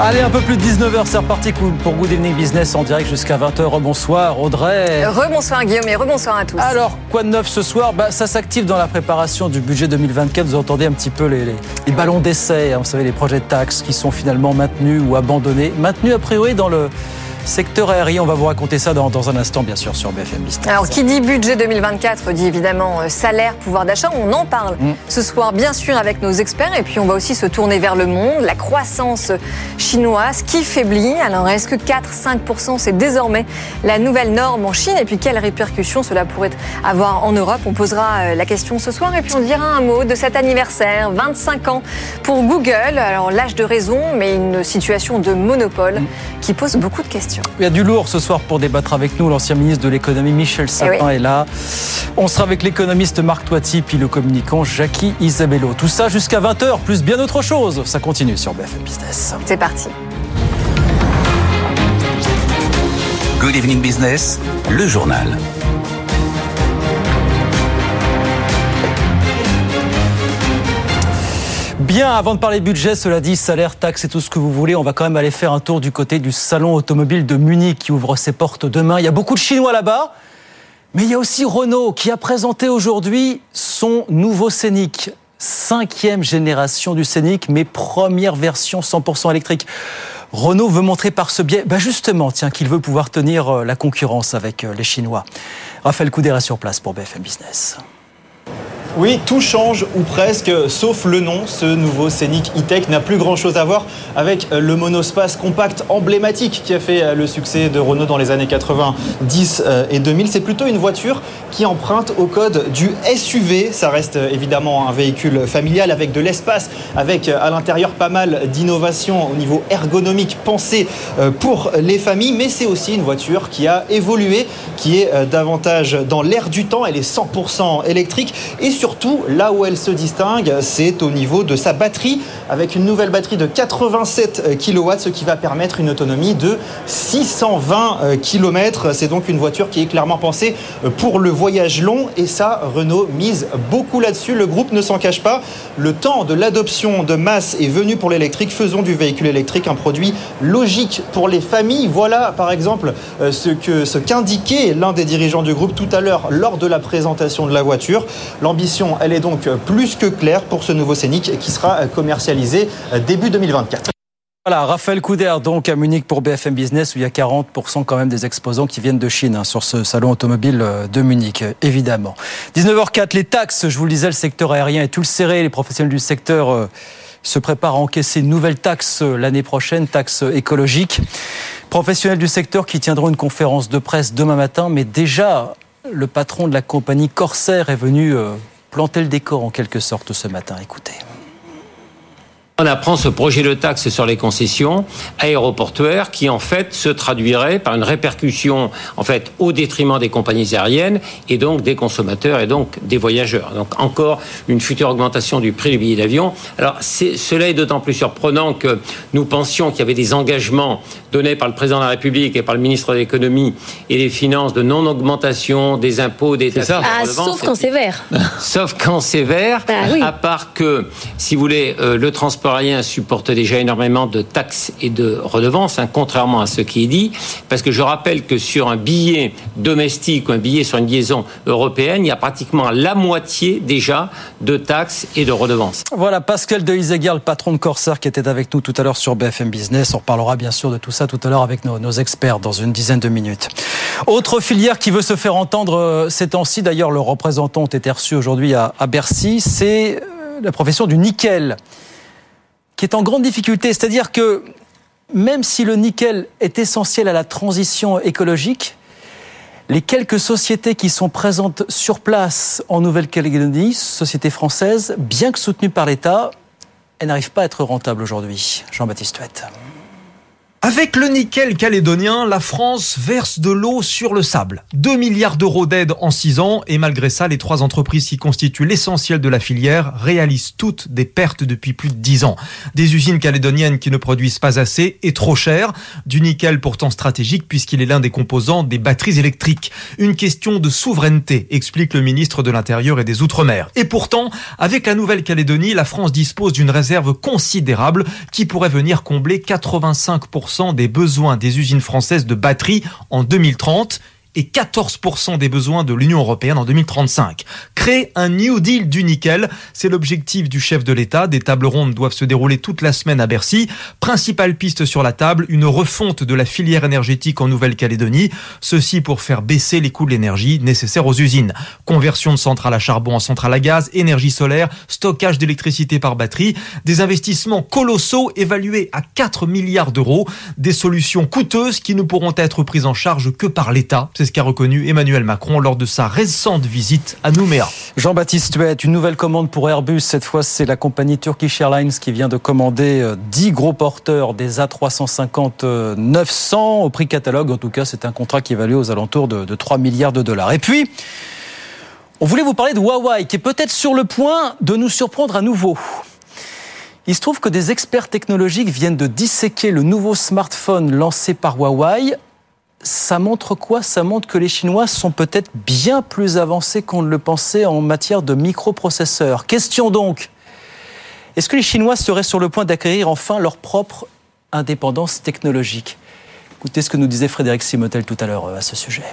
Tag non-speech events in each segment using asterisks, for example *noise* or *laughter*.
Allez, un peu plus de 19h, c'est reparti pour Good Evening Business en direct jusqu'à 20h. Rebonsoir Audrey. Rebonsoir Guillaume et rebonsoir à tous. Alors, quoi de neuf ce soir? Bah, Ça s'active dans la préparation du budget 2024. Vous entendez un petit peu les, les, ballons d'essai, hein, vous savez, les projets de taxes qui sont finalement maintenus ou abandonnés. Maintenus a priori dans le Secteur aérien, on va vous raconter ça dans, un instant, bien sûr, sur BFM Business. Alors, qui dit budget 2024 dit évidemment euh, salaire, pouvoir d'achat. On en parle mm. ce soir, bien sûr, avec nos experts. Et puis, on va aussi se tourner vers le monde, la croissance chinoise qui faiblit. Alors, est-ce que 4-5%, c'est désormais la nouvelle norme en Chine? Et puis, quelles répercussions cela pourrait avoir en Europe? On posera euh, la question ce soir. Et puis, on dira un mot de cet anniversaire, 25 ans pour Google. Alors, l'âge de raison, mais une situation de monopole mm. qui pose beaucoup de questions. Il y a du lourd ce soir pour débattre avec nous. L'ancien ministre de l'économie Michel eh Sapin est là. On sera avec l'économiste Marc Toiti puis le communicant Jackie Isabello. Tout ça jusqu'à 20h, plus bien autre chose. Ça continue sur BFM Business. C'est parti. Good Evening Business, le journal. Bien, avant de parler budget, cela dit, salaire, taxes et tout ce que vous voulez, on va quand même aller faire un tour du côté du salon automobile de Munich qui ouvre ses portes demain. Il y a beaucoup de Chinois là-bas, mais il y a aussi Renault qui a présenté aujourd'hui son nouveau Scénic. Cinquième génération du Scénic, mais première version 100% électrique. Renault veut montrer par ce biais, bah justement, tiens, qu'il veut pouvoir tenir euh, la concurrence avec euh, les Chinois. Raphaël Couder est sur place pour BFM Business. Oui, tout change ou presque, sauf le nom. Ce nouveau Scénic E-Tech n'a plus grand-chose à voir avec le monospace compact emblématique qui a fait le succès de Renault dans les années 90 euh, et 2000. C'est plutôt une voiture qui emprunte au code du SUV. Ça reste euh, évidemment un véhicule familial avec de l'espace, avec euh, à l'intérieur pas mal d'innovations au niveau ergonomique pensées pour les familles, mais c'est aussi une voiture qui a évolué, qui est davantage dans l'air du temps. Elle est 100% électrique surtout, là où elle se distingue, c'est au niveau de sa batterie, avec une nouvelle batterie de 87 kW, ce qui va permettre une autonomie de 620 km. C'est donc une voiture qui est clairement pensée pour le voyage long, et ça, Renault mise beaucoup là-dessus. Le groupe ne s'en cache pas. Le temps de l'adoption de masse est venu pour l'électrique. Faisons du véhicule électrique un produit logique pour les familles. Voilà, par exemple, ce que ce qu'indiquait l'un des dirigeants du groupe tout à l'heure lors de la présentation de la voiture. L'ambition elle est donc plus que claire pour ce nouveau Scénic qui sera commercialisé début 2024. Voilà, Raphaël Couder, donc à Munich pour BFM Business, où il y a 40% quand même des exposants qui viennent de Chine hein, sur ce salon automobile euh, de Munich, évidemment. 19h04, les taxes, je vous le disais, le secteur aérien est tout le serré. Les professionnels du secteur euh, se préparent à encaisser une nouvelle taxe euh, l'année prochaine, taxe écologique. Professionnels du secteur qui tiendront une conférence de presse demain matin, mais déjà, le patron de la compagnie Corsair est venu planter le décor en quelque sorte ce matin. Écoutez. On apprend ce projet de taxe sur les concessions aéroportuaires qui en fait se traduirait par une répercussion en fait au détriment des compagnies aériennes et donc des consommateurs et donc des voyageurs. Donc encore une future augmentation du prix du billet d'avion. Alors cela est d'autant plus surprenant que nous pensions qu'il y avait des engagements donnés par le président de la République et par le ministre de l'économie et des finances de non augmentation des impôts, des taxes. Ah, *laughs* sauf quand c'est vert. Sauf quand c'est vert. Bah à part que si vous voulez euh, le transport rien supporte déjà énormément de taxes et de redevances, hein, contrairement à ce qui est dit, parce que je rappelle que sur un billet domestique ou un billet sur une liaison européenne, il y a pratiquement la moitié déjà de taxes et de redevances. Voilà, Pascal de Iséguer, le patron de Corsair, qui était avec nous tout à l'heure sur BFM Business. On reparlera bien sûr de tout ça tout à l'heure avec nos, experts dans une dizaine de minutes. Autre filière qui veut se faire entendre euh, ces temps-ci, d'ailleurs, le représentant été reçu aujourd'hui à Bercy, c'est euh, la profession du nickel qui est en grande difficulté. C'est-à-dire que même si le nickel est essentiel à la transition écologique, les quelques sociétés qui sont présentes sur place en Nouvelle-Calédonie, sociétés françaises, bien que soutenues par l'État, elles n'arrivent pas à être rentables aujourd'hui. Jean-Baptiste Huette. Avec le nickel calédonien, la France verse de l'eau sur le sable. 2 milliards d'euros d'aide en 6 ans et malgré ça, les trois entreprises qui constituent l'essentiel de la filière réalisent toutes des pertes depuis plus de 10 ans. Des usines calédoniennes qui ne produisent pas assez et trop cher. Du nickel pourtant stratégique puisqu'il est l'un des composants des batteries électriques. Une question de souveraineté, explique le ministre de l'Intérieur et des Outre-mer. Et pourtant, avec la Nouvelle-Calédonie, la France dispose d'une réserve considérable qui pourrait venir combler 85% des besoins des usines françaises de batteries en 2030 et 14% des besoins de l'Union européenne en 2035. Créer un New Deal du nickel, c'est l'objectif du chef de l'État. Des tables rondes doivent se dérouler toute la semaine à Bercy. Principale piste sur la table, une refonte de la filière énergétique en Nouvelle-Calédonie. Ceci pour faire baisser les coûts de l'énergie nécessaires aux usines. Conversion de centrales à charbon en centrales à gaz, énergie solaire, stockage d'électricité par batterie. Des investissements colossaux évalués à 4 milliards d'euros. Des solutions coûteuses qui ne pourront être prises en charge que par l'État. C'est ce qu'a reconnu Emmanuel Macron lors de sa récente visite à Nouméa. Jean-Baptiste Huet, une nouvelle commande pour Airbus. Cette fois, c'est la compagnie Turkish Airlines qui vient de commander 10 euh, gros porteurs des A350-900 au prix catalogue. En tout cas, c'est un contrat qui est aux alentours de 3 milliards de dollars. Et puis, on voulait vous parler de Huawei, qui est peut-être sur le point de nous surprendre à nouveau. Il se trouve que des experts technologiques viennent de disséquer le nouveau smartphone lancé par Huawei ça montre quoi? Ça montre que les Chinois sont peut-être bien plus avancés qu'on ne le pensait en matière de microprocesseurs. Question donc, est-ce que les Chinois seraient sur le point d'acquérir enfin leur propre indépendance technologique? Écoutez ce que nous disait Frédéric Simotel tout à l'heure euh, à ce sujet.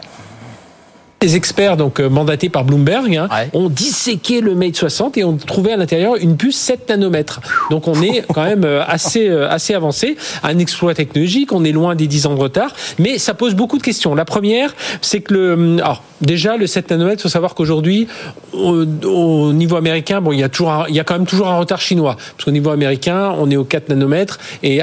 Les experts donc euh, mandatés par Bloomberg hein, ont disséqué le Mate 60 et ont trouvé à l'intérieur une puce 7 nanomètres. Donc on est *laughs* quand même euh, assez euh, assez avancé, un exploit technologique, on est loin des 10 ans de retard, mais ça pose beaucoup de questions. La première, c'est que le hum, alors déjà le 7 nanomètres, faut savoir qu'aujourd'hui au, niveau américain, bon, il y a toujours il y a quand même toujours un retard chinois parce qu'au niveau américain, on est au 4 nanomètres et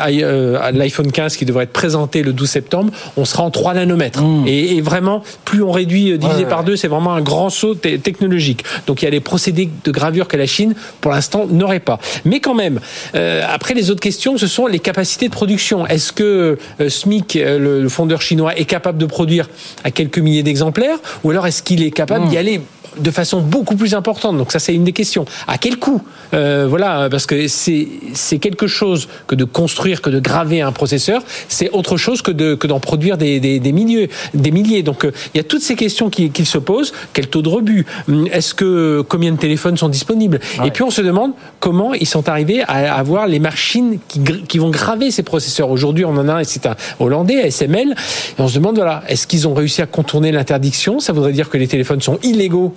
l'iPhone 15 qui devrait être présenté le 12 septembre, on sera en 3 nanomètres. Mmh. Et, et, vraiment plus on réduit divisé par deux, c'est vraiment un grand saut technologique. Donc il y a les procédés de gravure que la Chine, pour l'instant, n'aurait pas. Mais quand même, euh, après les autres questions, ce sont les capacités de production. Est-ce que euh, SMIC, euh, le, fondeur chinois, est capable de produire à quelques milliers d'exemplaires, ou alors est-ce qu'il est capable d'y hmm. aller de façon beaucoup plus importante. Donc ça, c'est une des questions. À quel coût euh, Voilà, parce que c'est c'est quelque chose que de construire, que de graver un processeur, c'est autre chose que de que d'en produire des, des, des milliers, des milliers. Donc euh, il y a toutes ces questions qui, qui se posent. Quel taux de rebut hum, Est-ce que combien de téléphones sont disponibles Et puis on se demande comment ils sont arrivés à avoir les machines qui, qui vont graver ces processeurs. Aujourd'hui, on en a, c'est un hollandais, ASML, et on se demande voilà, est-ce qu'ils ont réussi à contourner l'interdiction? Ça voudrait dire que les téléphones sont illégaux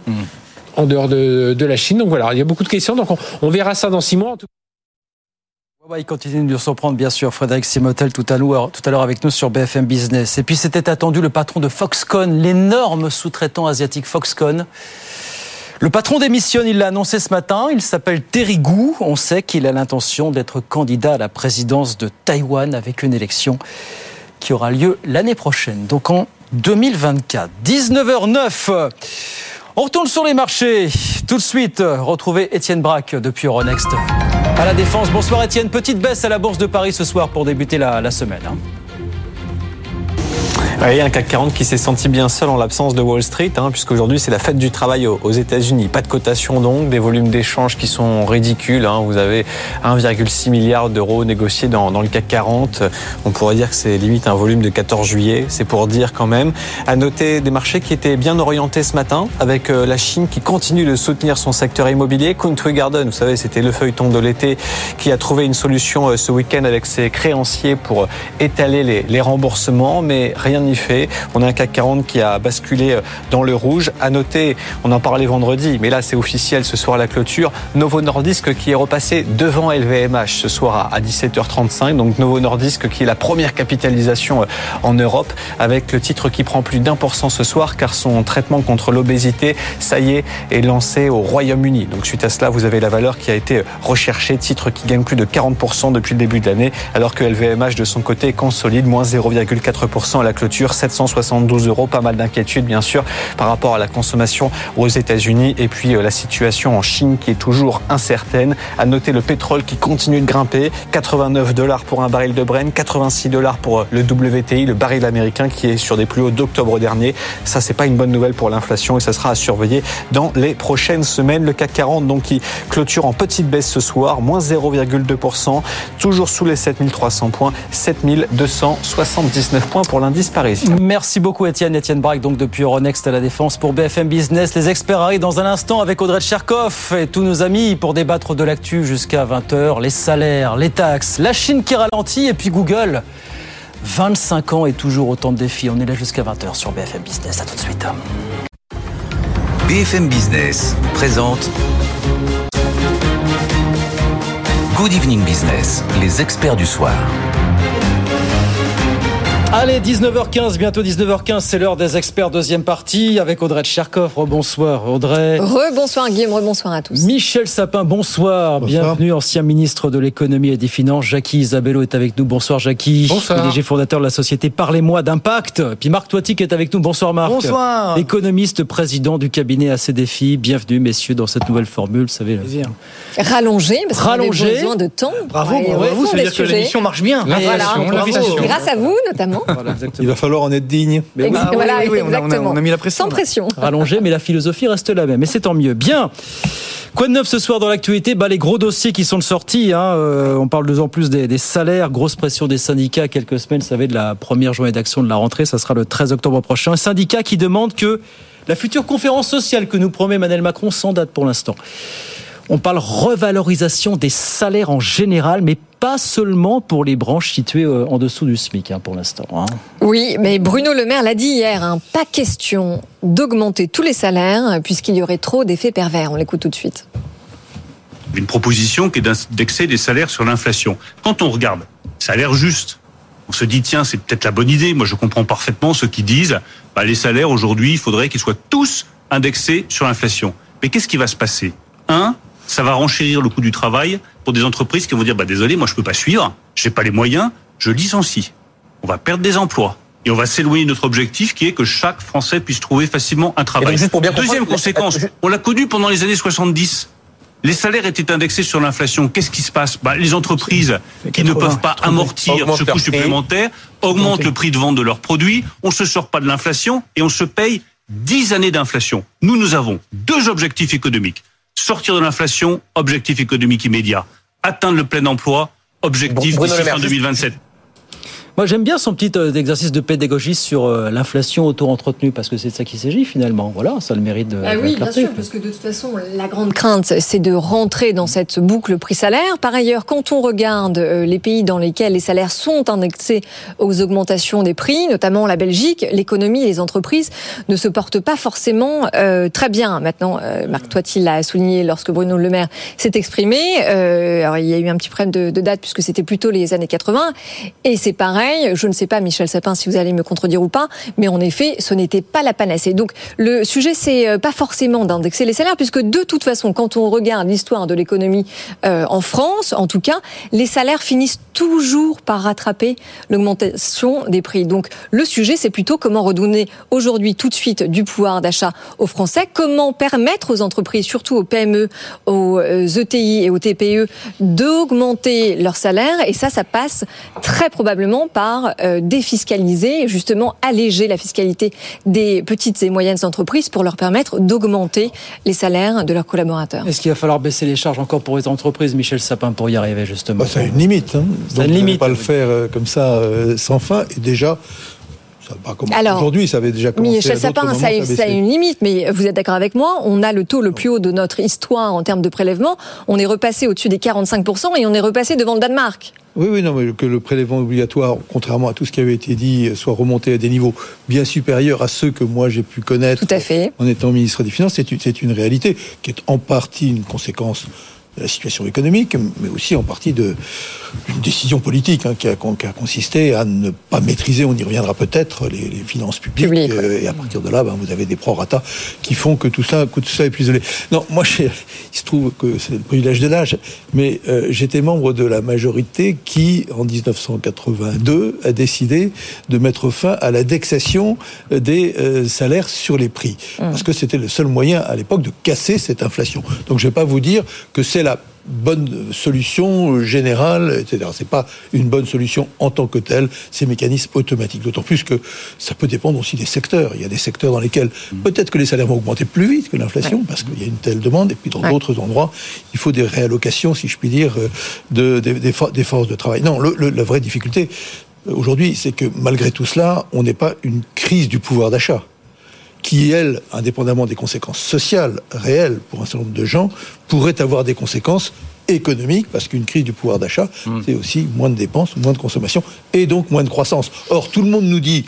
en dehors de, la Chine. Donc voilà, il y a beaucoup de questions. Donc on, verra ça dans six mois. Il continue de nous surprendre, bien sûr, Frédéric Simotel, tout à l'heure avec nous sur BFM Business. Et puis c'était attendu le patron de Foxconn, l'énorme sous-traitant asiatique Foxconn. Le patron démissionne, il l'a annoncé ce matin. Il s'appelle Terry Gu. On sait qu'il a l'intention d'être candidat à la présidence de Taïwan avec une élection qui aura lieu l'année prochaine, donc en 2024. 19h09. On retourne sur les marchés. Tout de suite, retrouvez Étienne Braque depuis Euronext à la Défense. Bonsoir Étienne. Petite baisse à la Bourse de Paris ce soir pour débuter la, semaine. Oui, un CAC 40 qui s'est senti bien seul en l'absence de Wall Street, hein, puisqu'aujourd'hui c'est la fête du travail aux États-Unis. Pas de cotation donc, des volumes d'échanges qui sont ridicules. Hein. Vous avez 1,6 milliard d'euros négociés dans, dans, le CAC 40. On pourrait dire que c'est limite un volume de 14 juillet. C'est pour dire quand même. À noter des marchés qui étaient bien orientés ce matin, avec euh, la Chine qui continue de soutenir son secteur immobilier. Country Garden, vous savez, c'était le feuilleton de l'été qui a trouvé une solution euh, ce week-end avec ses créanciers pour euh, étaler les, les remboursements, mais rien n'y fait. On a un CAC 40 qui a basculé euh, dans le rouge. À noter, on en parlait vendredi, mais là c'est officiel ce soir à la clôture, Novo Nordisk qui est repassé devant LVMH ce soir à 17h35. Donc Novo Nordisk qui est la première capitalisation euh, en Europe avec le titre qui prend plus d'un pour cent ce soir car son traitement contre l'obésité, ça y est, est lancé au Royaume-Uni. Donc suite à cela, vous avez la valeur qui a été recherchée, titre qui gagne plus de 40% depuis le début de l'année alors que LVMH de son côté consolide moins 0,4% à la clôture voiture 772 euros. Pas mal d'inquiétudes bien sûr par rapport à la consommation aux États-Unis et puis euh, la situation en Chine qui est toujours incertaine. À noter le pétrole qui continue de grimper, 89 dollars pour un baril de Brent, 86 dollars pour euh, le WTI, le baril américain qui est sur des plus hauts d'octobre dernier. Ça c'est pas une bonne nouvelle pour l'inflation et ça sera à surveiller dans les prochaines semaines. Le CAC 40 donc qui clôture en petite baisse ce soir, moins 0,2%, toujours sous les 7300 points, 7279 points pour l'indice Merci beaucoup Étienne. Étienne Braque donc depuis Euronext à la Défense pour BFM Business. Les experts arrivent dans un instant avec Audrey Tcherkov et tous nos amis pour débattre de l'actu jusqu'à 20h. Les salaires, les taxes, la Chine qui ralentit et puis Google. 25 ans et toujours autant de défis. On est là jusqu'à 20h sur BFM Business. À tout de suite. BFM Business présente Good Evening Business, les experts du soir. Allez, 19h15, bientôt 19h15, c'est l'heure des experts deuxième partie avec Audrey Tcherkov. Rebonsoir Audrey. Rebonsoir Guillaume, rebonsoir à tous. Michel Sapin, bonsoir. Bienvenue, ancien ministre de l'économie et des finances. Jackie Isabello est avec nous. Bonsoir Jackie. Bonsoir. PDG fondateur de la société Parlez-moi d'impact. Puis Marc Toiti qui est avec nous. Bonsoir Marc. Bonsoir. Économiste, président du cabinet AC Défis. Bienvenue messieurs dans cette nouvelle formule. Vous savez, Plaisir. Rallongé, parce qu'on Rallongé. avait besoin de temps. Bravo, bravo, fond ça veut dire que sujets. l'émission marche bien. Voilà, Bravo. grâce à vous notamment. Voilà. Il va falloir en être digne. Mais oui. Ex- voilà, oui, oui, on a- on a- exactement. on a mis la pression, Sans pression. rallongé, mais la philosophie reste la même. Et c'est tant mieux. Bien. Quoi de neuf ce soir dans l'actualité? Bah, Les gros dossiers qui sont sortis. Hein, euh, on parle de plus en plus des, des salaires, grosse pression des syndicats. Quelques semaines, vous savez, de la première journée d'action de la rentrée. Ça sera le 13 octobre prochain. Un syndicat qui demande que la future conférence sociale que nous promet Emmanuel Macron sans date pour l'instant. On parle revalorisation des salaires en général, mais pas seulement pour les branches situées euh, en dessous du SMIC hein, pour l'instant. hein. Oui, mais Bruno Le Maire l'a dit hier, hein, pas question d'augmenter tous les salaires puisqu'il y aurait trop d'effets pervers. On l'écoute tout de suite. une proposition qui est d'indexer des salaires sur l'inflation. Quand on regarde, ça a l'air juste. On se dit, tiens, c'est peut-être la bonne idée. Moi, je comprends parfaitement ceux qui disent, bah, les salaires aujourd'hui, il faudrait qu'ils soient tous indexés sur l'inflation. Mais qu'est-ce qui va se passer? Un, ça va renchérir le coût du travail pour des entreprises qui vont dire, bah, désolé, moi, je peux pas suivre, j'ai pas les moyens, je licencie. On va perdre des emplois. Et on va s'éloigner de notre objectif qui est que chaque Français puisse trouver facilement un travail. donc, juste pour bien Deuxième conséquence, on l'a connu pendant les années 70. Les salaires étaient indexés sur l'inflation. Qu'est-ce qui se passe? Bah, Les entreprises qui ne 80, peuvent pas amortir ce coût supplémentaire augmentent le prix de vente de leurs produits. On se sort pas de l'inflation et on se paye 10 années d'inflation. Nous, nous avons deux objectifs économiques. Sortir de l'inflation, objectif économique immédiat. Atteindre le plein emploi, objectif d'ici fin juste- 2027. Moi, j'aime bien son petit euh, exercice de pédagogie sur euh, l'inflation auto-entretenue, parce que c'est de ça qu'il s'agit finalement. Voilà, ça a le mérite de. Ah de oui, la bien sûr, parce que de toute façon, la grande crainte, c'est de rentrer dans cette boucle prix-salaire. Par ailleurs, quand on regarde euh, les pays dans lesquels les salaires sont indexés aux augmentations des prix, notamment la Belgique, l'économie et les entreprises ne se portent pas forcément euh, très bien. Maintenant, euh, Marc Toiti l'a souligné lorsque Bruno Le Maire s'est exprimé. Euh, alors, il y a eu un petit problème de, de date puisque c'était plutôt les années 80. Et c'est pareil, je ne sais pas, Michel Sapin, si vous allez me contredire ou pas, mais en effet, ce n'était pas la panacée. Donc, le sujet, c'est euh, pas forcément d'indexer les salaires, puisque de toute façon, quand on regarde l'histoire de l'économie euh, en France, en tout cas, les salaires finissent toujours par rattraper l'augmentation des prix. Donc, le sujet, c'est plutôt comment redonner aujourd'hui, tout de suite, du pouvoir d'achat aux Français, comment permettre aux entreprises, surtout aux PME, aux euh, ETI et aux TPE, d'augmenter leurs salaires. Et ça, ça passe très probablement par euh, défiscaliser, et justement alléger la fiscalité des petites et moyennes entreprises pour leur permettre d'augmenter les salaires de leurs collaborateurs. Est-ce qu'il va falloir baisser les charges encore pour les entreprises, Michel Sapin, pour y arriver justement Bah, ça a une limite. Hein. Ça a Donc, une vous n'allez limite, pas le faire euh, comme ça euh, sans fin. Et déjà, ça n'a pas commencé Alors, aujourd'hui, ça avait déjà commencé. Michel Sapin, moments, ça, a- ça une limite, mais vous êtes d'accord avec moi On a le taux le plus haut de notre histoire en termes de prélèvement. On est repassé au-dessus des 45% et on est repassé devant le Danemark. Oui, oui, non, mais que le prélèvement obligatoire, contrairement à tout ce qui avait été dit, soit remonté à des niveaux bien supérieurs à ceux que moi j'ai pu connaître Tout à fait. en étant ministre des Finances, c'est une, c'est une réalité qui est en partie une conséquence de la situation économique, mais aussi en partie d'une décision politique hein, qui, a, qui, a, consisté à ne pas maîtriser, on y reviendra peut-être, les, les, finances publiques. Public, euh, et à partir de là, ben, vous avez des prorata qui font que tout ça, que tout ça est plus élevé. Non, moi, il se trouve que c'est le privilège de l'âge, mais euh, j'étais membre de la majorité qui, en 1982, a décidé de mettre fin à l'indexation des euh, salaires sur les prix. Mmh. Parce que c'était le seul moyen à l'époque de casser cette inflation. Donc je ne vais pas vous dire que c'est la bonne solution générale, etc. C'est pas une bonne solution en tant que telle, ces mécanismes automatiques. D'autant plus que ça peut dépendre aussi des secteurs. Il y a des secteurs dans lesquels peut-être que les salaires vont augmenter plus vite que l'inflation, parce qu'il y a une telle demande, et puis dans d'autres endroits, il faut des réallocations, si je puis dire, de, de, des, des forces de travail. Non, le, le, la vraie difficulté aujourd'hui, c'est que malgré tout cela, on n'est pas une crise du pouvoir d'achat qui, elle, indépendamment des conséquences sociales réelles pour un certain nombre de gens, pourrait avoir des conséquences économiques, parce qu'une crise du pouvoir d'achat, mmh. c'est aussi moins de dépenses, moins de consommation, et donc moins de croissance. Or, tout le monde nous dit,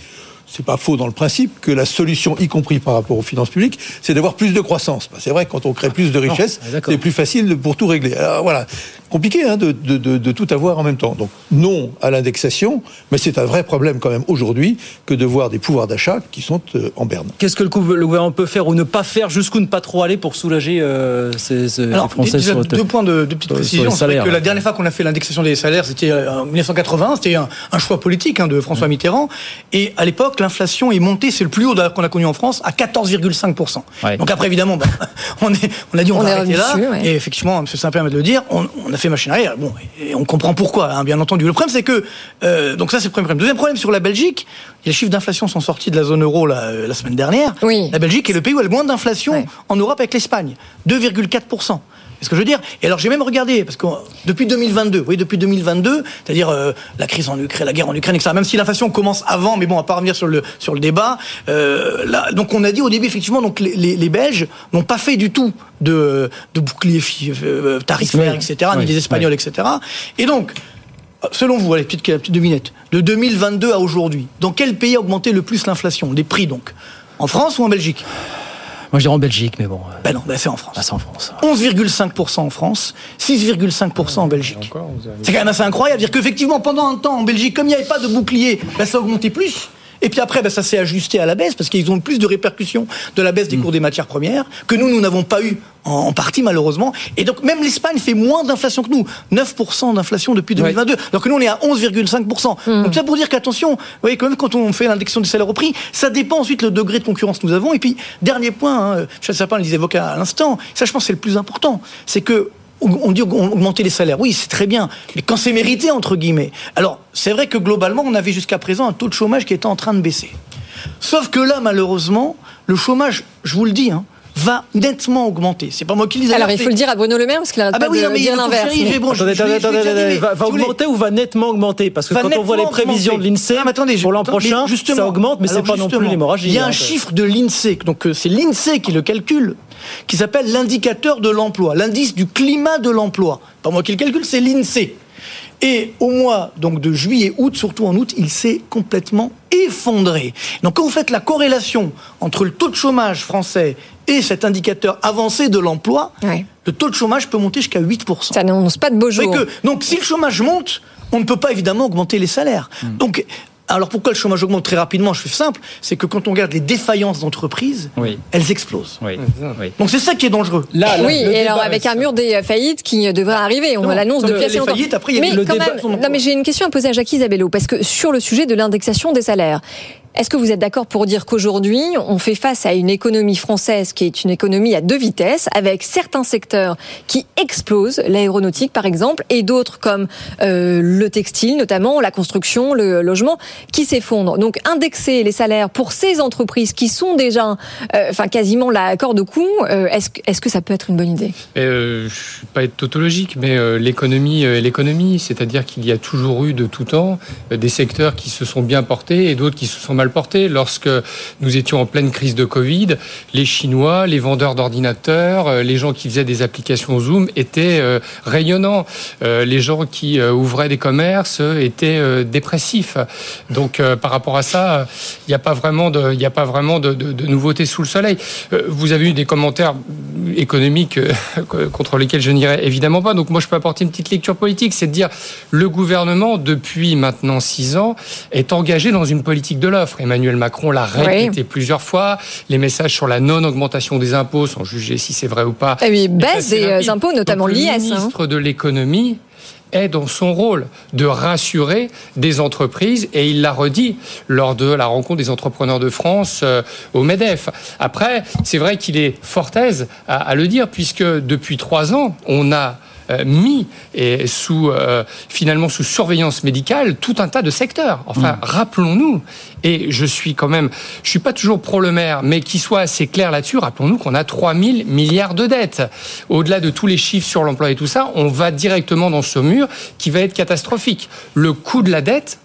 c'est pas faux dans le principe, que la solution, y compris par rapport aux finances publiques, c'est d'avoir plus de croissance. C'est vrai que quand on crée plus de richesses, c'est plus facile pour tout régler. Alors voilà, compliqué hein, de, de, de, de, tout avoir en même temps. Donc non à l'indexation, mais c'est un vrai problème quand même aujourd'hui que de voir des pouvoirs d'achat qui sont euh, en berne. Qu'est-ce que le gouvernement peut faire ou ne pas faire, jusqu'où ne pas trop aller pour soulager euh, ces, ces Alors, les Français déjà, sur, deux points de, de petite précision. C'est que la dernière fois qu'on a fait l'indexation des salaires, c'était en 1980, c'était un, un, choix politique hein, de François Mitterrand. Et à l'époque, l'inflation est montée, c'est le plus haut qu'on a connu en France, à 14,5%. Ouais. Donc après, évidemment, bah, *laughs* on, est, on a dit on, on va arrêter là. Dessus, ouais. Et effectivement, M. Saint-Pierre de le dire, on, on a fait machine arrière. Bon, et on comprend pourquoi, hein, bien entendu. Le problème, c'est que euh, donc ça, c'est le premier problème. Deuxième problème sur la Belgique, les chiffres d'inflation sont sortis de la zone euro la, la semaine dernière. Oui. La Belgique est le pays où il y a le moins d'inflation ouais. en Europe avec l'Espagne, 2,4 c'est ce que je veux dire. Et alors j'ai même regardé parce que depuis 2022, oui, depuis 2022, c'est-à-dire euh, la crise en Ukraine, la guerre en Ukraine, etc. Même si l'inflation commence avant, mais bon, on va pas revenir sur le sur le débat. Euh, là, donc on a dit au début effectivement, donc les, les, les Belges n'ont pas fait du tout de, de bouclier euh, tarifaire, etc. Oui, ni les Espagnols, oui. etc. Et donc. Selon vous, allez, petite, petite devinette, de 2022 à aujourd'hui, dans quel pays a augmenté le plus l'inflation Les prix donc? En France ou en Belgique? Moi, je dirais en Belgique, mais bon. Ben non, ben c'est en France. Ah, c'est en France. 11,5% en France, 6,5% en Belgique. C'est quand même assez incroyable. Dire qu'effectivement, pendant un temps, en Belgique, comme il n'y avait pas de bouclier, ben, ça a augmenté plus. Et puis après, ben, ça s'est ajusté à la baisse parce qu'ils ont plus de répercussions de la baisse des mmh. cours des matières premières que nous, nous n'avons pas eu en partie malheureusement. Et donc même l'Espagne fait moins d'inflation que nous, 9% d'inflation depuis 2022, ouais. alors que nous on est à 11,5%. Mmh. Donc ça pour dire qu'attention, vous voyez quand même quand on fait l'indexation des salaires au prix, ça dépend ensuite le degré de concurrence que nous avons. Et puis dernier point, hein, Charles Sapin le disait à l'instant, ça je pense c'est le plus important, c'est que on dit augmenter les salaires. Oui, c'est très bien. Mais quand c'est mérité, entre guillemets. Alors, c'est vrai que globalement, on avait jusqu'à présent un taux de chômage qui était en train de baisser. Sauf que là, malheureusement, le chômage, je vous le dis, hein, va nettement augmenter. C'est pas moi qui le dis. Alors il faut le dire à Bruno Le Maire parce qu'il a ah bah oui, de mais dire l'inverse. Mais... Bon, attendez, attendez, attendez, attendez. Va, va augmenter ou va nettement augmenter? Parce que va quand on voit les prévisions augmenter. de l'INSEE pour l'an prochain, ça augmente, mais c'est pas non plus l'hémorragie. Il y a un hein, chiffre de l'INSEE, donc c'est l'INSEE qui le calcule, qui s'appelle l'indicateur de l'emploi, l'indice du climat de l'emploi. Pas moi qui le calcule, c'est l'INSEE. Et au mois donc de juillet, août, surtout en août, il s'est complètement effondré. Donc quand vous faites la corrélation entre le taux de chômage français et cet indicateur avancé de l'emploi, ouais. le taux de chômage peut monter jusqu'à 8%. Ça n'annonce pas de beaux jours. Que, donc si le chômage monte, on ne peut pas évidemment augmenter les salaires. Mmh. Donc alors pourquoi le chômage augmente très rapidement Je fais simple, c'est que quand on regarde les défaillances d'entreprises, oui. elles explosent. Oui. Oui. Donc c'est ça qui est dangereux. Là, là oui, et alors avec un mur des faillites qui devrait arriver, on l'annonce depuis assez longtemps. Faillites, après, il y a mais le quand débat même, non mais j'ai une question à poser à Jacques Isabello parce que sur le sujet de l'indexation des salaires, est-ce que vous êtes d'accord pour dire qu'aujourd'hui, on fait face à une économie française qui est une économie à deux vitesses, avec certains secteurs qui explosent, l'aéronautique par exemple, et d'autres comme euh, le textile notamment, la construction, le logement, qui s'effondrent. Donc indexer les salaires pour ces entreprises qui sont déjà, euh, enfin quasiment la corde au cou, euh, est-ce est que ça peut être une bonne idée? Je ne vais pas être tautologique, mais l'économie, l'économie, c'est-à-dire qu'il y a toujours eu de tout temps des secteurs qui se sont bien portés et d'autres qui se sont mal porté. Lorsque nous étions en pleine crise de Covid, les Chinois, les vendeurs d'ordinateurs, euh, les gens qui faisaient des applications Zoom étaient euh, rayonnants. Euh, les gens qui ouvraient des commerces étaient dépressifs. Donc par rapport à ça, il n'y a pas vraiment de nouveautés sous le soleil. Vous avez eu des commentaires économiques *laughs* contre lesquels je n'irai évidemment pas. Donc moi je peux apporter une petite lecture politique, c'est de dire le gouvernement depuis maintenant six ans est engagé dans une politique de l'offre. Emmanuel Macron l'a répété plusieurs fois. Les messages sur la non-augmentation des impôts sont jugés si c'est vrai ou pas. Et oui, baisse des euh, impôts, notamment l'IS. Le hein. ministre de l'économie est dans son rôle de rassurer des entreprises et il l'a redit lors de la rencontre des entrepreneurs de France euh, au MEDEF. Après, c'est vrai qu'il est fort aise à, le dire puisque depuis trois ans, on a mis et sous euh, finalement sous surveillance médicale tout un tas de secteurs. Enfin, mm. rappelons-nous. Et je suis quand même, je suis pas toujours pro le maire, mais qu'il soit assez clair là-dessus. Rappelons-nous qu'on a 3 000 milliards de dettes. Au-delà de tous les chiffres sur l'emploi et tout ça, on va directement dans ce mur qui va être catastrophique. Le coût de la dette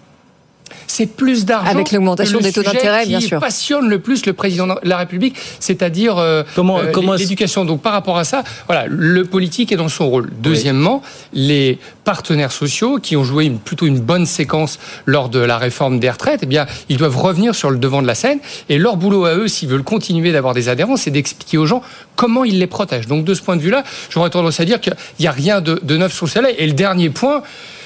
c'est plus d'argent. Avec l'augmentation des taux d'intérêt, bien sûr. passionne le plus le président de la République, c'est-à-dire euh, comment, euh, comment l'éducation. Donc par rapport à ça, voilà, le politique est dans son rôle. Deuxièmement, les partenaires sociaux qui ont joué une, plutôt une bonne séquence lors de la réforme des retraites, eh bien, ils doivent revenir sur le devant de la scène. Et leur boulot à eux, s'ils veulent continuer d'avoir des adhérents, c'est d'expliquer aux gens comment ils les protègent. Donc de ce point de vue-là, j'aurais tendance à dire qu'il n'y a rien de, de neuf sur le soleil. Et le dernier point,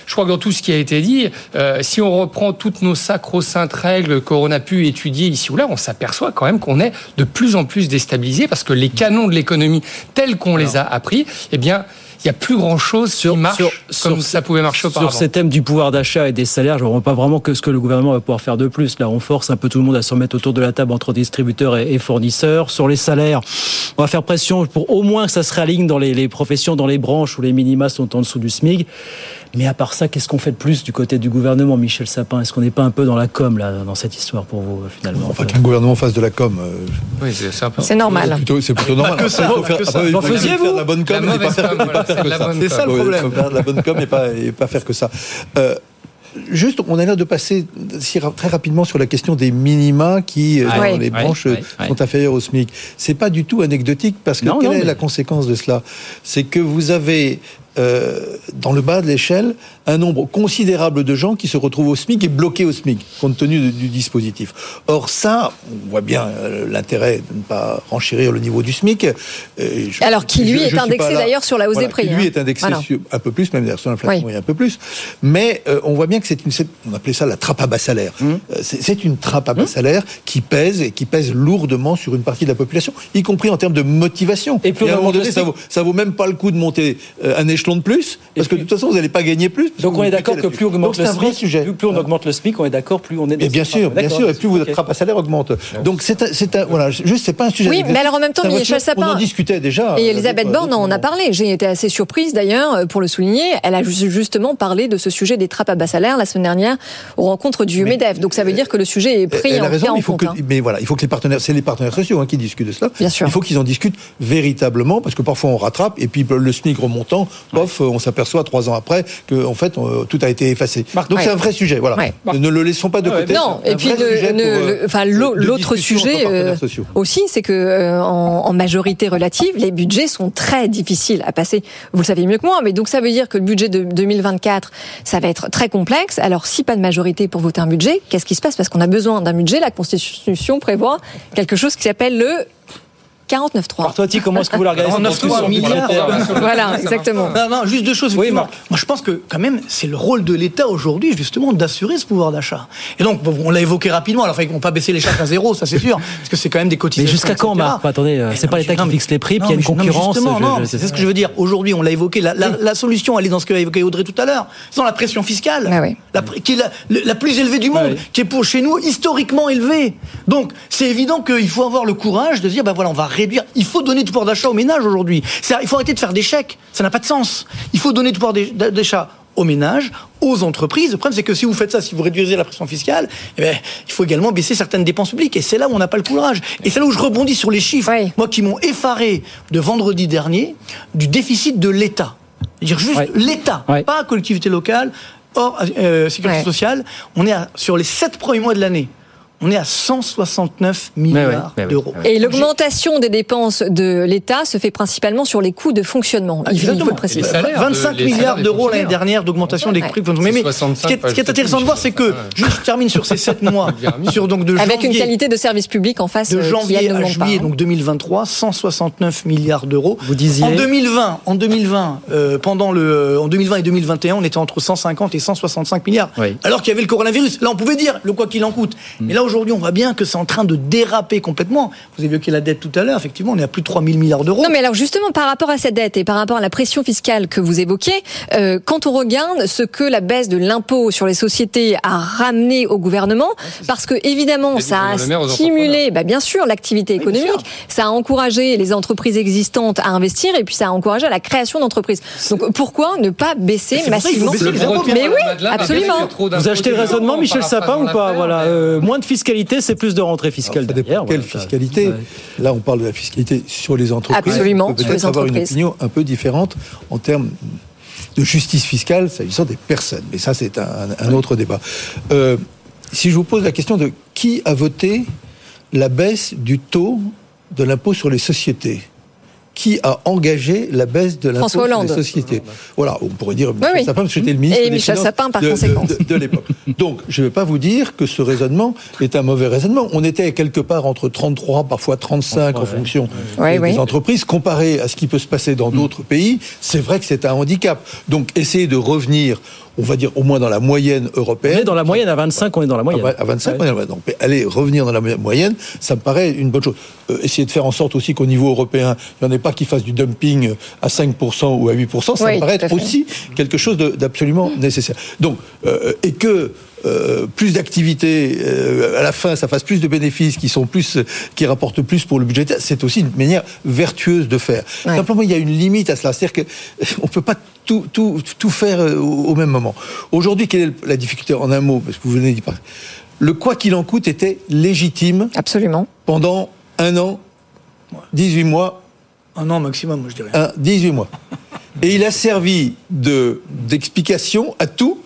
je crois que dans tout ce qui a été dit, euh, si on reprend toutes nos sacro-saintes règles qu'on a pu étudier ici ou là, on s'aperçoit quand même qu'on est de plus en plus déstabilisé parce que les canons de l'économie tels qu'on les a appris, eh bien, il n'y a plus grand-chose qui marche comme ça pouvait marcher auparavant. Sur ces thèmes du pouvoir d'achat et des salaires, je ne vois pas vraiment que ce que le gouvernement va pouvoir faire de plus. Là, on force un peu tout le monde à se remettre autour de la table entre distributeurs et fournisseurs. Sur les salaires, on va faire pression pour au moins que ça se réaligne dans les, les professions, dans les branches où les minima sont en dessous du SMIC. Mais à part ça, qu'est-ce qu'on fait de plus du côté du gouvernement, Michel Sapin? Est-ce qu'on n'est pas un peu dans la com, là, dans cette histoire pour vous, finalement Enfin, qu'un gouvernement fasse de la com. Euh, oui, c'est normal. C'est plutôt, *laughs* normal. Que ça, J'en faisiez, vous la bonne com et pas faire, que ça. C'est ça le problème. Faire de la bonne com et pas, et pas faire que ça. Euh, Juste, on a l'air de passer très rapidement sur la question des minima qui, euh, dans les branches, sont inférieurs au SMIC. C'est pas du tout anecdotique parce que quelle est la conséquence de cela? C'est que vous avez euh, dans le bas de l'échelle un nombre considérable de gens qui se retrouvent au SMIC et bloqués au SMIC, compte tenu du dispositif. Or ça, on voit bien euh, l'intérêt de ne pas renchérir le niveau du SMIC. Euh, Alors qui lui est indexé d'ailleurs sur la hausse des prix. Qui lui hein. est indexé sur un peu plus, même d'ailleurs sur l'inflation, un peu plus. Mais on voit bien que c'est une, on appelait ça la trappe à bas salaire. Mmh. C'est une trappe à bas mmh. salaire qui pèse et qui pèse lourdement sur une partie de la population, y compris en termes de motivation. Et, puis à un moment donné, ça vaut, ça vaut même pas le coup de monter un échelon de plus, parce que de toute façon, vous n'allez pas gagner plus. Donc on est d'accord que plus on augmente le SMIC, plus, on augmente le SMIC, on est d'accord, plus on est. Et bien sûr, bien sûr, et plus votre trappe à salaire augmente. Donc c'est c'est voilà, juste c'est pas un sujet. Oui, mais alors en même temps, Michel Sapin. On en discutait déjà. Et Elisabeth Borne en a parlé. J'ai été assez surprise d'ailleurs euh, pour le souligner. Elle a justement parlé de ce sujet des trappes à bas salaire la semaine dernière aux rencontres du Medef. Donc ça veut dire que le sujet est pris en, raison, compte. Hein. Mais voilà, il faut que les partenaires, c'est les partenaires sociaux hein, qui discutent de cela. Bien sûr. Il faut qu'ils en discutent véritablement parce que parfois on rattrape et puis le SMIC remontant, pof, on s'aperçoit trois ans après que en fait tout a été effacé. Donc c'est un vrai sujet, voilà. Ne le laissons pas de côté. Non, et puis enfin l'autre sujet euh, aussi, c'est que euh, en, majorité relative, les budgets sont très difficiles à passer. Vous le savez mieux que moi, mais donc ça veut dire que le budget de 2024, ça va être très complexe. Alors si pas de majorité pour voter un budget, qu'est-ce qui se passe? Parce qu'on a besoin d'un budget. La Constitution prévoit quelque chose qui s'appelle le 49.3. toi, comment est-ce que vous la regardez 49.3 milliards. Voilà, exactement. Non, non, juste deux choses. Oui, moi, je pense que quand même, c'est le rôle de l'État aujourd'hui, justement, d'assurer ce pouvoir d'achat. Et donc, on l'a évoqué rapidement. Alors, ils vont pas baisser les charges à zéro, ça c'est sûr, parce que c'est quand même des cotisations. Mais jusqu'à quand, Marc? Attendez, euh, c'est pas l'État qui fixe les prix, puis il y a une concurrence. Non, c'est ce que je veux dire. Aujourd'hui, on l'a évoqué. La, solution, elle est dans ce qu'a évoqué Audrey tout à l'heure. C'est dans la pression fiscale, ah qui est la, plus élevée du monde, qui est pour chez nous historiquement élevée. Donc, c'est évident qu'il faut avoir le courage de dire, ben voilà, on va réduire. Il faut donner du pouvoir d'achat aux ménages aujourd'hui. Il faut arrêter de faire des chèques. Ça n'a pas de sens. Il faut donner du pouvoir d'achat aux ménages, aux entreprises. Le problème, c'est que si vous faites ça, si vous réduisez la pression fiscale, eh bien, il faut également baisser certaines dépenses publiques. Et c'est là où on n'a pas le courage. Et c'est là où je rebondis sur les chiffres. Moi, qui m'ont effaré de vendredi dernier du déficit de l'État. Dire juste l'État, pas collectivité locale, hors euh, sécurité sociale. On est sur les sept premiers mois de l'année on est à 169 milliards d'euros. Et l'augmentation des dépenses de l'État se fait principalement sur les coûts de fonctionnement. Il faut le préciser. 25 milliards d'euros l'année dernière d'augmentation des prix de fonctionnement. Mais, ce, qui est, intéressant de voir, c'est que, juste je termine sur ces 7 mois, *laughs* sur donc de janvier, Avec une qualité de service public en face de euh, janvier à juillet, donc 2023, 169 milliards d'euros. Vous disiez En 2020, en 2020, euh, pendant le, euh, en 2020 et 2021, on était entre 150 et 165 milliards. Alors qu'il y avait le coronavirus. Là, on pouvait dire le quoi qu'il en coûte. Hmm. Mais là, aujourd'hui, on voit bien que c'est en train de déraper complètement. Vous évoqué la dette tout à l'heure, effectivement, on est à plus de 3 000 milliards d'euros. Non, mais alors justement, par rapport à cette dette et par rapport à la pression fiscale que vous évoquez, euh, quand on regarde ce que la baisse de l'impôt sur les sociétés a ramené au gouvernement, parce que évidemment, ça a stimulé, bah, bien sûr, l'activité économique, ça a encouragé les entreprises existantes à investir et puis ça a encouragé la création d'entreprises. Donc pourquoi ne pas baisser massivement Mais oui, absolument. Vous achetez le raisonnement, Michel Sapin, ou pas Voilà, euh, moins de fiscalité c'est plus de rentrée fiscale derrière. Quelle fiscalité Là, on parle de la fiscalité sur les entreprises. Absolument. Peut-être avoir une opinion un peu différente en termes de justice fiscale s'agissant des personnes. Mais ça, c'est un, autre débat. Euh, si je vous pose la question de qui a voté la baisse du taux de l'impôt sur les sociétés qui a engagé la baisse de l'impôt sur les sociétés. Voilà, on pourrait dire Michel Sapin, parce que j'étais le ministre Et Michel Sapin, par de, conséquent. de, l'époque. Donc, je ne vais pas vous dire que ce raisonnement est un mauvais raisonnement. On était quelque part entre 33, parfois 35 en fonction des entreprises. Comparé à ce qui peut se passer dans d'autres pays, c'est vrai que c'est un handicap. Donc, essayer de revenir on va dire au moins dans la moyenne européenne. On est dans la moyenne, à 25, on est dans la moyenne. À 25, on est dans la moyenne. Donc, aller revenir dans la moyenne, ça me paraît une bonne chose. Euh, essayer de faire en sorte aussi qu'au niveau européen, il n'y en ait pas qui fassent du dumping à 5% ou à 8%, ça me paraît être aussi quelque chose d'absolument nécessaire. Donc, euh, et que euh, plus d'activités, à la fin, ça fasse plus de bénéfices qui sont plus, qui rapportent plus pour le budget. C'est aussi une manière vertueuse de faire. Simplement, il y a une limite à cela. C'est-à-dire qu'on ne peut pas tout, tout, tout faire au, même moment. Aujourd'hui, quelle est la difficulté? En un mot, parce que vous venez d'y parler. Le quoi qu'il en coûte était légitime. Absolument. Pendant un an, 18 mois. Un an maximum, je dirais. Un, 18 mois. Et il a servi d'explication à tout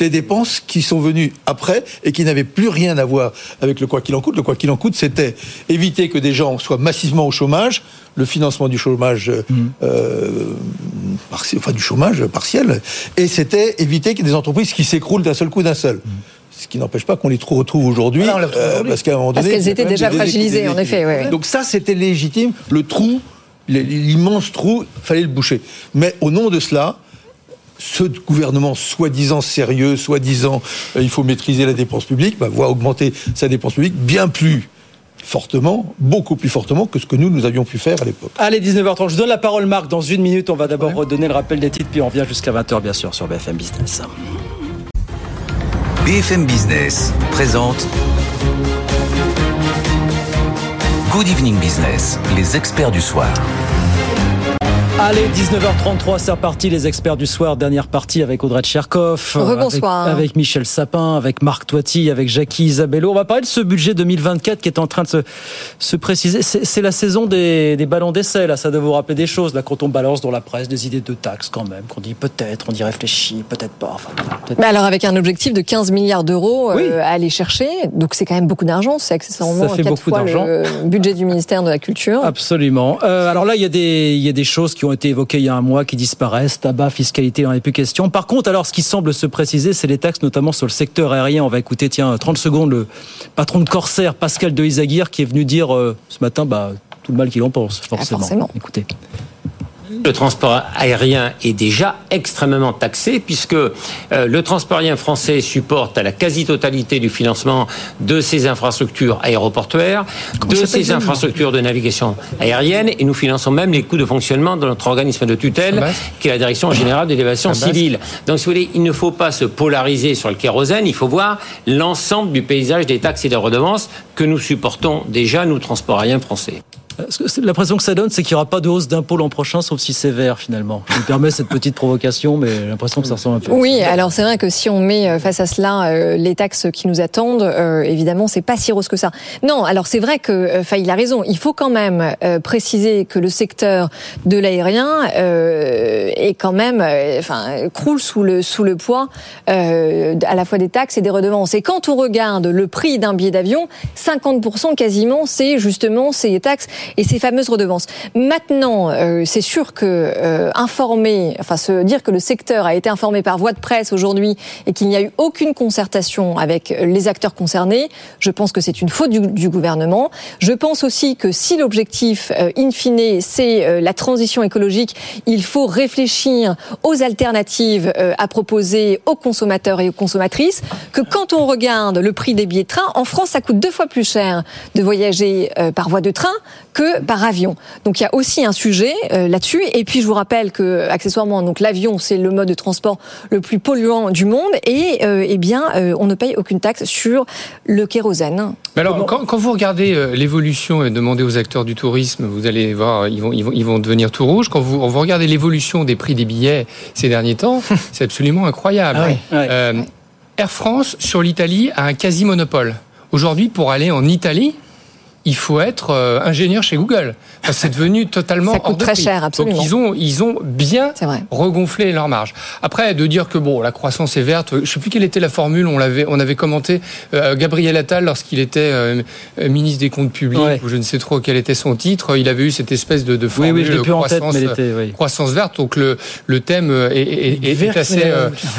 les dépenses qui sont venues après et qui n'avaient plus rien à voir avec le quoi qu'il en coûte. Le quoi qu'il en coûte, c'était éviter que des gens soient massivement au chômage, le financement du chômage, mmh. euh, enfin du chômage partiel, et c'était éviter qu'il y ait des entreprises qui s'écroulent d'un seul coup d'un seul. Mmh. Ce qui n'empêche pas qu'on les retrouve aujourd'hui, euh, parce qu'à un moment donné, parce qu'elles étaient déjà fragilisées, en effet. Donc ça, c'était légitime. Le trou, l'immense trou, fallait le boucher. Mais au nom de cela, ce gouvernement soi-disant sérieux, soi-disant euh, il faut maîtriser la dépense publique, bah, voit augmenter sa dépense publique bien plus fortement, beaucoup plus fortement que ce que nous, nous avions pu faire à l'époque. Allez, 19h30, je donne la parole Marc dans une minute. On va d'abord redonner le rappel des titres, puis on revient jusqu'à 20h bien sûr sur BFM Business. BFM Business présente Good Evening Business, les experts du soir. Allez, 19h33, c'est reparti, les experts du soir. Dernière partie avec Audrey Tcherkov. Avec, avec, Michel Sapin, avec Marc Toiti, avec Jackie Isabello. On va parler de ce budget 2024 qui est en train de se, se préciser. C'est la saison des, des ballons d'essai, là. Ça doit vous rappeler des choses, là, quand on balance dans la presse des idées de taxes, quand même. Qu'on dit peut-être, on y réfléchit, peut-être pas. Enfin, Mais alors, avec un objectif de 15 milliards d'euros euh, à aller chercher. Donc, c'est quand même beaucoup d'argent. C'est accessoirement ça fait beaucoup fois le budget du ministère de la Culture. Absolument. Euh, alors là, il y, a des, il y a des choses qui ont ont été évoqués il y a un mois qui disparaissent, tabac, fiscalité, il n'en est plus question. Par contre, alors ce qui semble se préciser, c'est les taxes, notamment sur le secteur aérien. On va écouter, tiens, 30 secondes, le patron de Corsair, Pascal de Isaguirre, qui est venu dire euh, ce matin, bah, tout le mal qu'il en pense, forcément. Ah, forcément. Écoutez. Le transport aérien est déjà extrêmement taxé puisque euh, le transport aérien français supporte à la quasi-totalité du financement de ses infrastructures aéroportuaires, de ses infrastructures de navigation aérienne et nous finançons même les coûts de fonctionnement de notre organisme de tutelle qui est la Direction générale de l'évasion civile. Donc si vous voulez, il ne faut pas se polariser sur le kérosène, il faut voir l'ensemble du paysage des taxes et des redevances que nous supportons déjà, nous, transport aérien français. L'impression que ça donne, c'est qu'il n'y aura pas de hausse d'impôts l'an prochain, sauf si sévère finalement. Je me permets cette petite provocation, mais j'ai l'impression que ça ressemble un peu. Oui, alors c'est vrai que si on met face à cela les taxes qui nous attendent, évidemment, c'est pas si rose que ça. Non, alors c'est vrai que il a raison. Il faut quand même préciser que le secteur de l'aérien est quand même, enfin, croule sous le sous le poids à la fois des taxes et des redevances. Et quand on regarde le prix d'un billet d'avion, 50% quasiment, c'est justement ces taxes et ces fameuses redevances. Maintenant, euh, c'est sûr que euh, informer, enfin se dire que le secteur a été informé par voie de presse aujourd'hui et qu'il n'y a eu aucune concertation avec les acteurs concernés, je pense que c'est une faute du, gouvernement. Je pense aussi que si l'objectif, euh, in fine, c'est la transition écologique, il faut réfléchir aux alternatives à proposer aux consommateurs et aux consommatrices. Que quand on regarde le prix des billets de train, en France, ça coûte deux fois plus cher de voyager par voie de train par avion. Donc il y a aussi un sujet euh, là-dessus. Et puis je vous rappelle que accessoirement, donc l'avion c'est le mode de transport le plus polluant du monde et euh, eh bien euh, on ne paye aucune taxe sur le kérosène. Mais alors quand, vous regardez l'évolution et demandez aux acteurs du tourisme, vous allez voir ils vont ils vont, ils vont devenir tout rouge. Quand vous, vous regardez l'évolution des prix des billets ces derniers temps, *laughs* c'est absolument incroyable. Ah Air France sur l'Italie a un quasi monopole. Aujourd'hui, pour aller en Italie, il faut être euh, ingénieur chez Google. c'est devenu totalement ça coûte très cher, absolument. Donc ils ont ils ont bien regonflé leur marge. Après de dire que bon la croissance est verte, je sais plus quelle était la formule, on l'avait on avait commenté euh, Gabriel Attal lorsqu'il était euh, ministre des comptes publics ou je ne sais trop quel était son titre, il avait eu cette espèce de, de formule de croissance, croissance verte. Donc le le thème est, est, assez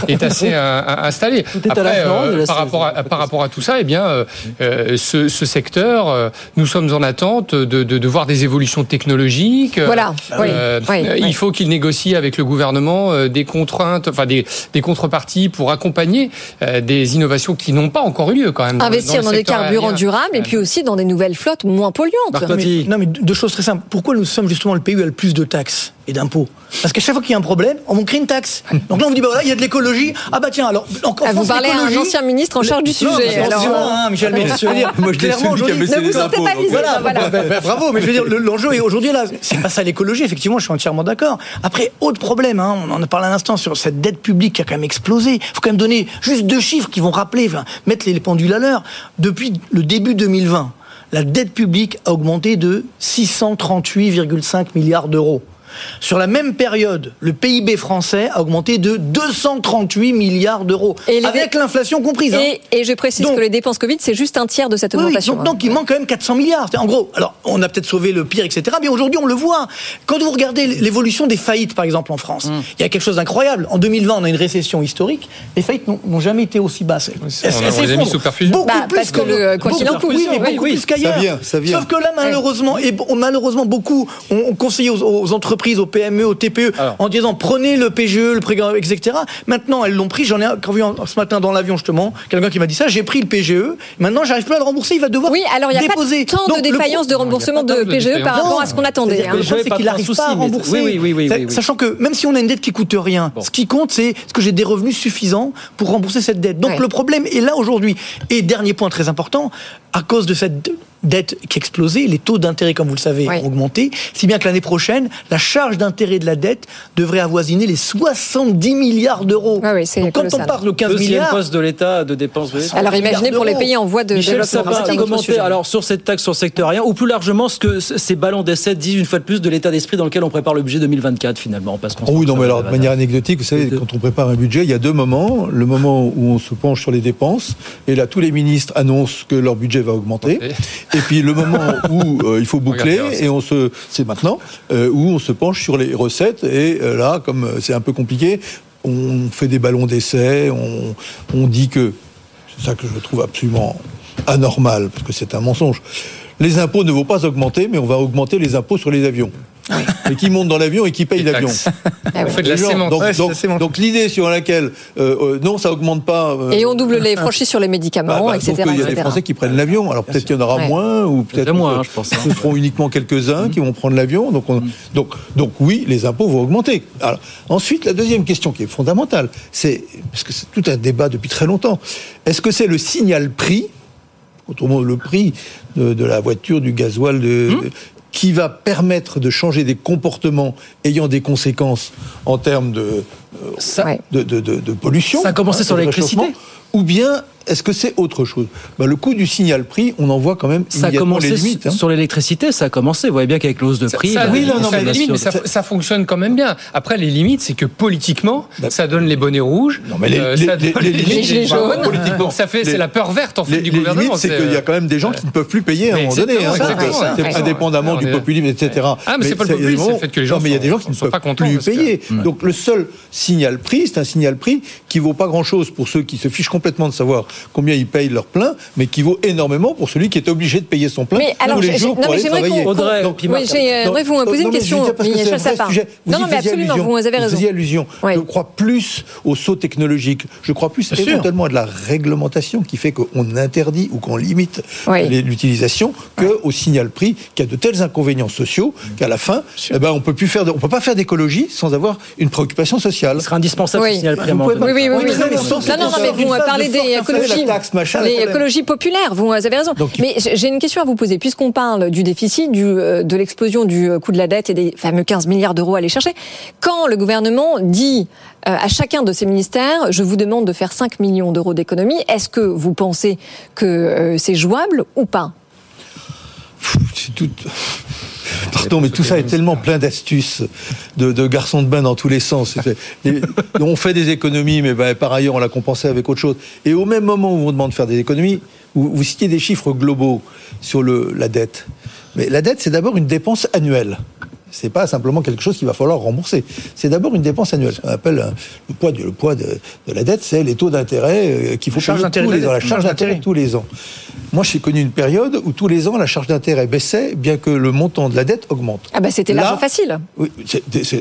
est assez *laughs* installé. Après par rapport à, par rapport à tout ça, eh bien ce, ce secteur nous sommes en attente de, de, de voir des évolutions technologiques. Voilà. Euh, il faut qu'il négocie avec le gouvernement euh, des contraintes, enfin des, des contreparties pour accompagner euh, des innovations qui n'ont pas encore eu lieu quand même. Investir dans, des carburants durables et puis aussi dans des nouvelles flottes moins polluantes. non, mais deux choses très simples. Pourquoi nous sommes justement le pays où il y a le plus de taxes? Et d'impôts Parce qu'à chaque fois qu'il y a un problème, on va créer une taxe. Donc là, on vous dit, bah voilà, il y a de l'écologie. Ah bah tiens, alors. En, ah, vous parlez à un ancien ministre en charge du sujet. Non, alors... hein, Michel, mais je veux dire, moi je clairement, a baissé les impôts. Pas voilà, voilà. Bah, bah, bravo, mais je veux dire, l'enjeu est aujourd'hui là. C'est pas ça l'écologie, effectivement, je suis entièrement d'accord. Après, autre problème, hein, on en a parlé un instant sur cette dette publique qui a quand même explosé. Il faut quand même donner juste deux chiffres qui vont rappeler, mettre les pendules à l'heure. Depuis le début 2020, la dette publique a augmenté de 638,5 milliards d'euros. Sur la même période, le PIB français a augmenté de 238 milliards d'euros, avec l'inflation comprise. Hein. Et, je précise que les dépenses Covid, c'est juste un tiers de cette augmentation. donc, donc, il manque quand même 400 milliards. En gros, alors on a peut-être sauvé le pire, etc. Mais aujourd'hui, on le voit. Quand vous regardez l'évolution des faillites, par exemple, en France, mm. il y a quelque chose d'incroyable. En 2020, on a une récession historique. Les faillites n'ont jamais été aussi basses. on, les a mis sous perfusion. Beaucoup bah. Oui, plus qu'ailleurs. Sauf que là, malheureusement, et malheureusement, beaucoup ont conseillé aux entreprises aux PME, aux TPE, en disant prenez le PGE, le prêt, etc. Maintenant, elles l'ont pris. J'en ai vu ce matin dans l'avion justement quelqu'un qui m'a dit ça. J'ai pris le PGE. Maintenant, j'arrive plus à le rembourser. Il va devoir oui, alors il n'y a pas tant de défaillance de remboursement de PGE par rapport à ce qu'on attendait. Le problème, c'est qu'il n'arrive pas à rembourser. Sachant que même si on a une dette qui coûte rien, ce qui compte, c'est ce que j'ai des revenus suffisants pour rembourser cette dette. Donc le problème est là aujourd'hui. Et dernier point très important, à cause de cette dette qui explosait, les taux d'intérêt, comme vous le savez, ont augmenté, si bien que l'année prochaine, la charge d'intérêt de la dette devrait avoisiner les 70 milliards d'euros. Ah quand on parle de 15 milliards... poste de l'État, de dépenses... Alors imaginez pour les pays en voie de Michel commenter alors sur cette taxe sur secteur ou plus largement ce que ces ballons d'essai disent une fois de plus de l'état d'esprit dans lequel on prépare le budget 2024 finalement. Parce oh oui, non, mais alors de manière anecdotique, vous savez, quand on prépare un budget, il y a deux moments. Le moment où on se penche sur les dépenses, et là tous les ministres annoncent que leur budget va augmenter. Et puis le moment où euh, il faut boucler, et on se, c'est maintenant, euh, où on se penche sur les recettes. Et euh, là, comme c'est un peu compliqué, on fait des ballons d'essai, on, on dit que, c'est ça que je trouve absolument anormal, parce que c'est un mensonge. Les impôts ne vont pas augmenter, mais on va augmenter les impôts sur les avions. Et qui monte dans l'avion et qui paye l'avion. Ah fait de la donc, donc, l'idée sur laquelle euh, euh, non, ça augmente pas. Euh, et on double les franchises sur les médicaments, bah, bah, etc. Il y a des Français qui prennent l'avion. Alors peut-être qu'il y en aura moins, ou peut-être moins, hein, je pense. Hein. Ce seront uniquement quelques-uns qui vont prendre l'avion. Donc, donc, donc oui, les impôts vont augmenter. Alors, ensuite, la deuxième question qui est fondamentale, c'est parce que c'est tout un débat depuis très longtemps. Est-ce que c'est le signal prix autrement le prix de, la voiture, du gasoil, de, hmm qui va permettre de changer des comportements ayant des conséquences en termes de, euh, de, de, de, pollution. Ça a commencé hein, sur l'électricité Ou bien est-ce que c'est autre chose? Bah, Le coût du signal prix, on en voit quand même ça a commencé les limites. Hein. Sur l'électricité, ça a commencé. Vous voyez bien qu'avec l'hausse de prix, ça, oui, non, non, mais, limites, mais ça, ça, fonctionne quand même bien. Après, les limites, c'est que politiquement, bah, ça donne les bonnets rouges, non, mais les, euh, ça donne les, les, les gilets jaunes. Politiquement, ça fait, c'est la peur verte en fait du gouvernement. c'est qu'il y a quand même des gens qui ne peuvent plus payer à un moment donné. Hein, c'est indépendamment du populisme, etc. Ah, mais c'est pas le populisme, c'est le fait que les gens. mais il y a des gens qui ne peuvent plus payer. Donc le seul signal prix, c'est un signal prix qui vaut pas grand-chose pour ceux qui se fichent complètement de savoir combien ils payent leur plein, mais qui vaut énormément pour celui qui est obligé de payer son plein mais tous alors, les jours pour aller travailler. Audrey, Donc, oui, j'aimerais vous poser une question. Michel Sapin. Non, non, mais absolument, vous avez raison. Vous faisiez allusion. Je crois plus au saut technologique. Je crois plus éventuellement à de la réglementation qui fait qu'on interdit ou qu'on limite l'utilisation qu'au signal prix qui a de tels inconvénients sociaux qu'à la fin, eh ben, on peut plus faire, on peut pas faire d'écologie sans avoir une préoccupation sociale. Ce sera indispensable oui. le signal prix. Oui, oui, oui. Non, non, mais vous parlez des écologies l'écologie populaire, vous avez raison. Mais j'ai une question à vous poser. Puisqu'on parle du déficit, du, euh, de l'explosion du euh, coût de la dette et des fameux 15 milliards d'euros à aller chercher, quand le gouvernement dit euh, à chacun de ces ministères, je vous demande de faire 5 millions d'euros d'économie, est-ce que vous pensez que c'est jouable ou pas? C'est tout... *laughs* Pardon, mais tout ça est tellement plein d'astuces, de, garçons de bain dans tous les sens. *laughs* on fait des économies, mais ben, par ailleurs, on l'a compensé avec autre chose. Et au même moment où on vous demande de faire des économies, vous, vous citiez des chiffres globaux sur le, la dette. Mais la dette, c'est d'abord une dépense annuelle. C'est pas simplement quelque chose qu'il va falloir rembourser. C'est d'abord une dépense annuelle. Ce qu'on appelle euh, le poids, du, le poids de, de la dette, c'est les taux d'intérêt euh, qu'il faut payer tous les ans. La charge d'intérêt tous les ans. Moi, j'ai connu une période où tous les ans, la charge d'intérêt baissait, bien que le montant de la dette augmente. Ah bah c'était l'argent facile. Oui,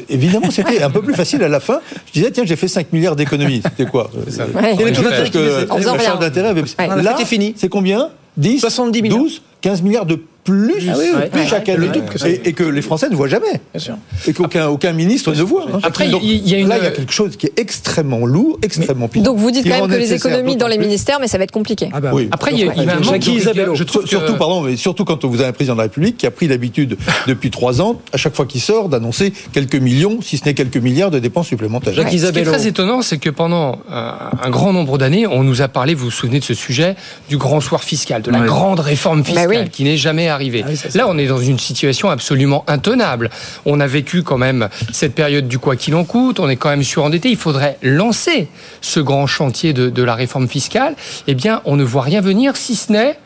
évidemment, c'était un peu plus facile à la fin. Je disais, tiens, j'ai fait 5 milliards d'économies. *laughs* C'était quoi? Ouais. les taux d'intérêt La charge d'intérêt avait... Là, fini. C'est combien? 10 70 millions. 12 15 milliards de plus, ah chaque année, et, que les Français ne voient jamais, et qu'aucun aucun ministre ne voit. Hein. Après, il y a une... là, il y a quelque chose qui est extrêmement lourd, extrêmement pire. Donc vous dites quand même que les économies dans les ministères, mais ça va être compliqué. Ah bah oui. Après, il y a, il y a un manque je trouve surtout, pardon, mais surtout quand vous avez un président de la République qui a pris l'habitude *laughs* depuis trois ans, à chaque fois qu'il sort, d'annoncer quelques millions, si ce n'est quelques milliards de dépenses supplémentaires. Ce qui est très étonnant, c'est que pendant un grand nombre d'années, on nous a parlé, vous vous souvenez de ce sujet, du grand soir fiscal, de la grande réforme bah fiscale qui n'est jamais Ah Là, on est dans une situation absolument intenable. On a vécu quand même cette période du quoi qu'il en coûte, on est quand même surendetté. Il faudrait lancer ce grand chantier de, de la réforme fiscale. Eh bien, on ne voit rien venir, si ce n'est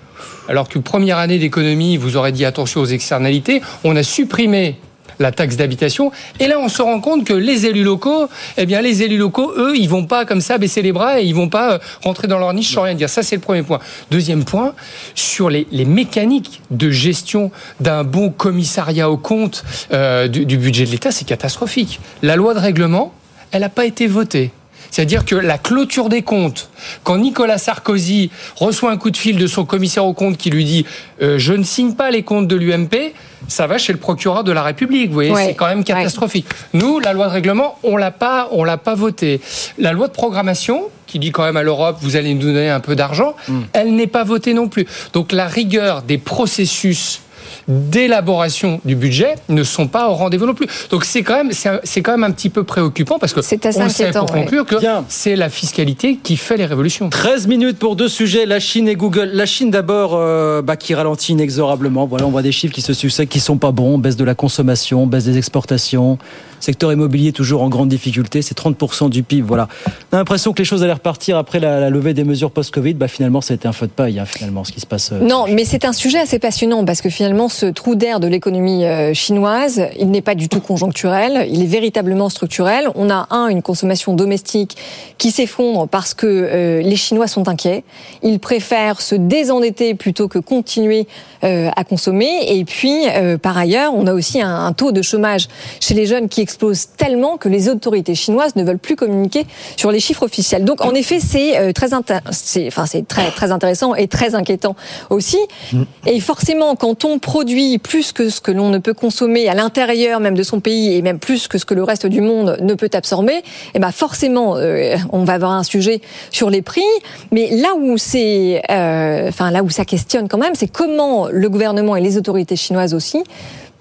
alors qu'une première année d'économie, vous aurez dit attention aux externalités, on a supprimé la taxe d'habitation. Et là, on se rend compte que les élus locaux, eh bien, les élus locaux, eux, ils vont pas comme ça baisser les bras et ils vont pas euh, rentrer dans leur niche sans rien dire. Ça, c'est le premier point. Deuxième point, sur les, mécaniques de gestion d'un bon commissariat au compte euh, du, du budget de l'État, c'est catastrophique. La loi de règlement, elle n'a pas été votée. C'est-à-dire que la clôture des comptes, quand Nicolas Sarkozy reçoit un coup de fil de son commissaire aux comptes qui lui dit euh, je ne signe pas les comptes de l'UMP, ça va chez le procureur de la République. Vous voyez, c'est quand même catastrophique. Nous, la loi de règlement, on l'a pas, on l'a pas votée. La loi de programmation, qui dit quand même à l'Europe, vous allez nous donner un peu d'argent, hmm. elle n'est pas votée non plus. Donc la rigueur des processus d'élaboration du budget ne sont pas au rendez-vous non plus. Donc c'est quand même c'est quand même un petit peu préoccupant parce que on sait pour conclure que c'est la fiscalité qui fait les révolutions. 13 minutes pour deux sujets, la Chine et Google. La Chine d'abord euh, bah, qui ralentit inexorablement. Voilà, on voit des chiffres qui se succèdent qui sont pas bons, baisse de la consommation, baisse des exportations, secteur immobilier toujours en grande difficulté, c'est 30% du PIB. Voilà. On a l'impression que les choses allaient repartir après la, levée des mesures post-Covid. Bah, finalement, ça a été un feu de paille, hein, finalement, ce qui se passe. Euh, non, mais c'est un sujet assez passionnant parce que finalement, ce trou d'air de l'économie euh, chinoise, il n'est pas du tout conjoncturel, il est véritablement structurel. On a, un, une consommation domestique qui s'effondre parce que euh, les Chinois sont inquiets. Ils préfèrent se désendetter plutôt que continuer euh, à consommer. Et puis, par ailleurs, on a aussi un, taux de chômage chez les jeunes qui explose tellement que les autorités chinoises ne veulent plus communiquer sur les chiffres officiels. Donc, en effet, c'est très, enfin, c'est très, très intéressant et très inquiétant aussi. Mm. Et forcément, quand on produit plus que ce que l'on ne peut consommer à l'intérieur même de son pays et même plus que ce que le reste du monde ne peut absorber, eh ben forcément, euh, on va avoir un sujet sur les prix. Mais là où c'est, euh, là où ça questionne quand même, c'est comment le gouvernement et les autorités chinoises aussi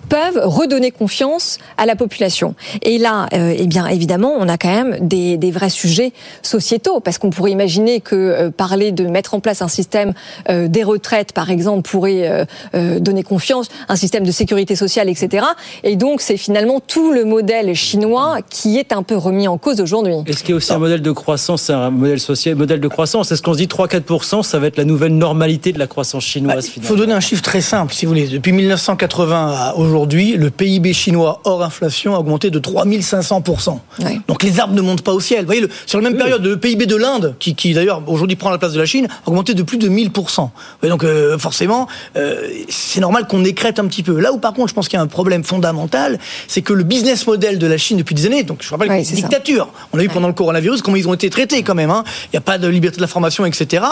peuvent redonner confiance à la population. Et là, euh, eh bien, évidemment, on a quand même des, des vrais sujets sociétaux, parce qu'on pourrait imaginer que euh, parler de mettre en place un système euh, des retraites, par exemple, pourrait donner confiance, un système de sécurité sociale, etc. Et donc, c'est finalement tout le modèle chinois qui est un peu remis en cause aujourd'hui. Est-ce qu'il y a aussi un modèle de croissance, un modèle social, modèle de croissance? Est-ce qu'on se dit 3-4%, ça va être la nouvelle normalité de la croissance chinoise Il faut donner un chiffre très simple, si vous voulez. Depuis 1980 à aujourd'hui, le PIB chinois hors inflation a augmenté de 3500%. Donc les arbres ne montent pas au ciel. Vous voyez, sur la même période, le PIB de l'Inde, qui, qui d'ailleurs aujourd'hui prend la place de la Chine, a augmenté de plus de 1000%. donc euh, forcément, euh, c'est normal qu'on écrète un petit peu. Là où par contre, je pense qu'il y a un problème fondamental, c'est que le business model de la Chine depuis des années, donc je rappelle ouais, c'est une dictature. On a vu pendant le coronavirus comment ils ont été traités quand même. Hein. Il n'y a pas de liberté de l'information, etc.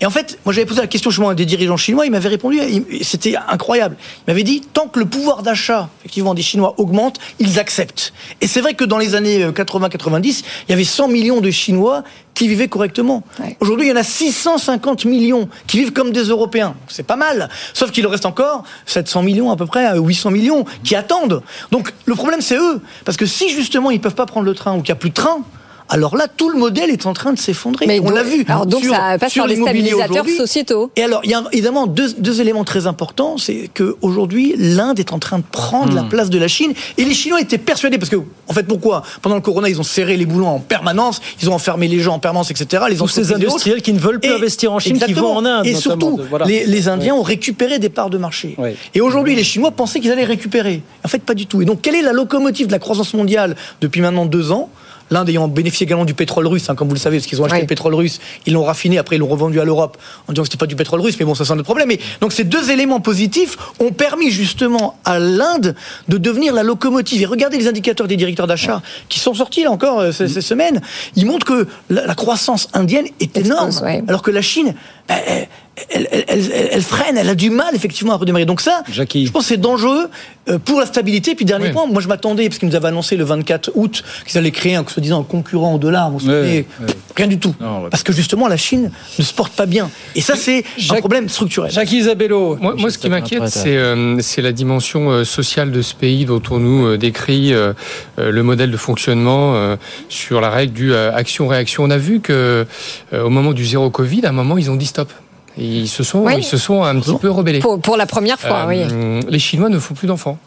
Et en fait, moi j'avais posé la question justement à des dirigeants chinois, ils m'avaient répondu, c'était incroyable. Ils m'avaient dit, tant que le pouvoir d'achat, effectivement, des Chinois augmente, ils acceptent. Et c'est vrai que dans les années 80-90, euh, il y avait 100 millions de Chinois qui vivaient correctement. Aujourd'hui, il y en a 650 millions qui vivent comme des Européens. C'est pas mal. Sauf qu'il reste encore 700 millions à peu près, 800 millions qui attendent. Donc le problème, c'est eux. Parce que si justement ils peuvent pas prendre le train ou qu'il n'y a plus de train, alors là, tout le modèle est en train de s'effondrer. On l'a vu. Alors donc ça passe sur les stabilisateurs sociétaux. Et alors, il y a évidemment deux, éléments très importants. C'est qu'aujourd'hui, l'Inde est en train de prendre la hmm. place de la Chine. Et les Chinois étaient persuadés, parce que, en fait, pourquoi? Pendant le Corona, ils ont serré les boulons en permanence, ils ont enfermé les gens en permanence, etc. Les Tous ces industriels qui ne veulent plus investir en Chine, qui vont en Inde. Et surtout, les, Indiens ont récupéré des parts de marché. Et aujourd'hui, les Chinois pensaient qu'ils allaient récupérer. En fait, pas du tout. Et donc, quelle est la locomotive de la croissance mondiale depuis maintenant deux ans? l'Inde ayant bénéficié également du pétrole russe, hein, comme vous le savez, parce qu'ils ont acheté le pétrole russe, ils l'ont raffiné, après ils l'ont revendu à l'Europe en disant que c'était pas du pétrole russe, mais bon, ça c'est un autre problème. donc ces deux éléments positifs ont permis justement à l'Inde de devenir la locomotive. Et regardez les indicateurs des directeurs d'achat qui sont sortis là encore euh, ces, semaines, ils montrent que la, croissance indienne est énorme, alors que la Chine, elle, freine, elle a du mal effectivement à redémarrer. Donc ça, je pense que c'est dangereux euh, pour la stabilité. Puis dernier point, moi je m'attendais, parce qu'ils nous avaient annoncé le 24 août qu'ils allaient créer un soi-disant concurrent au dollar. Vous rien du tout. parce que justement la Chine ne se porte pas bien. Et ça c'est un problème structurel. Jacques Isabello. Moi, ce qui m'inquiète, euh, c'est la dimension euh, sociale de ce pays dont on nous décrit le modèle de fonctionnement sur la règle du action-réaction. On a vu que au moment du zéro Covid, à un moment ils ont dit stop. Ils se sont, ils se sont un petit peu rebellés. Pour, la première fois, oui. Euh, les Chinois ne font plus d'enfants.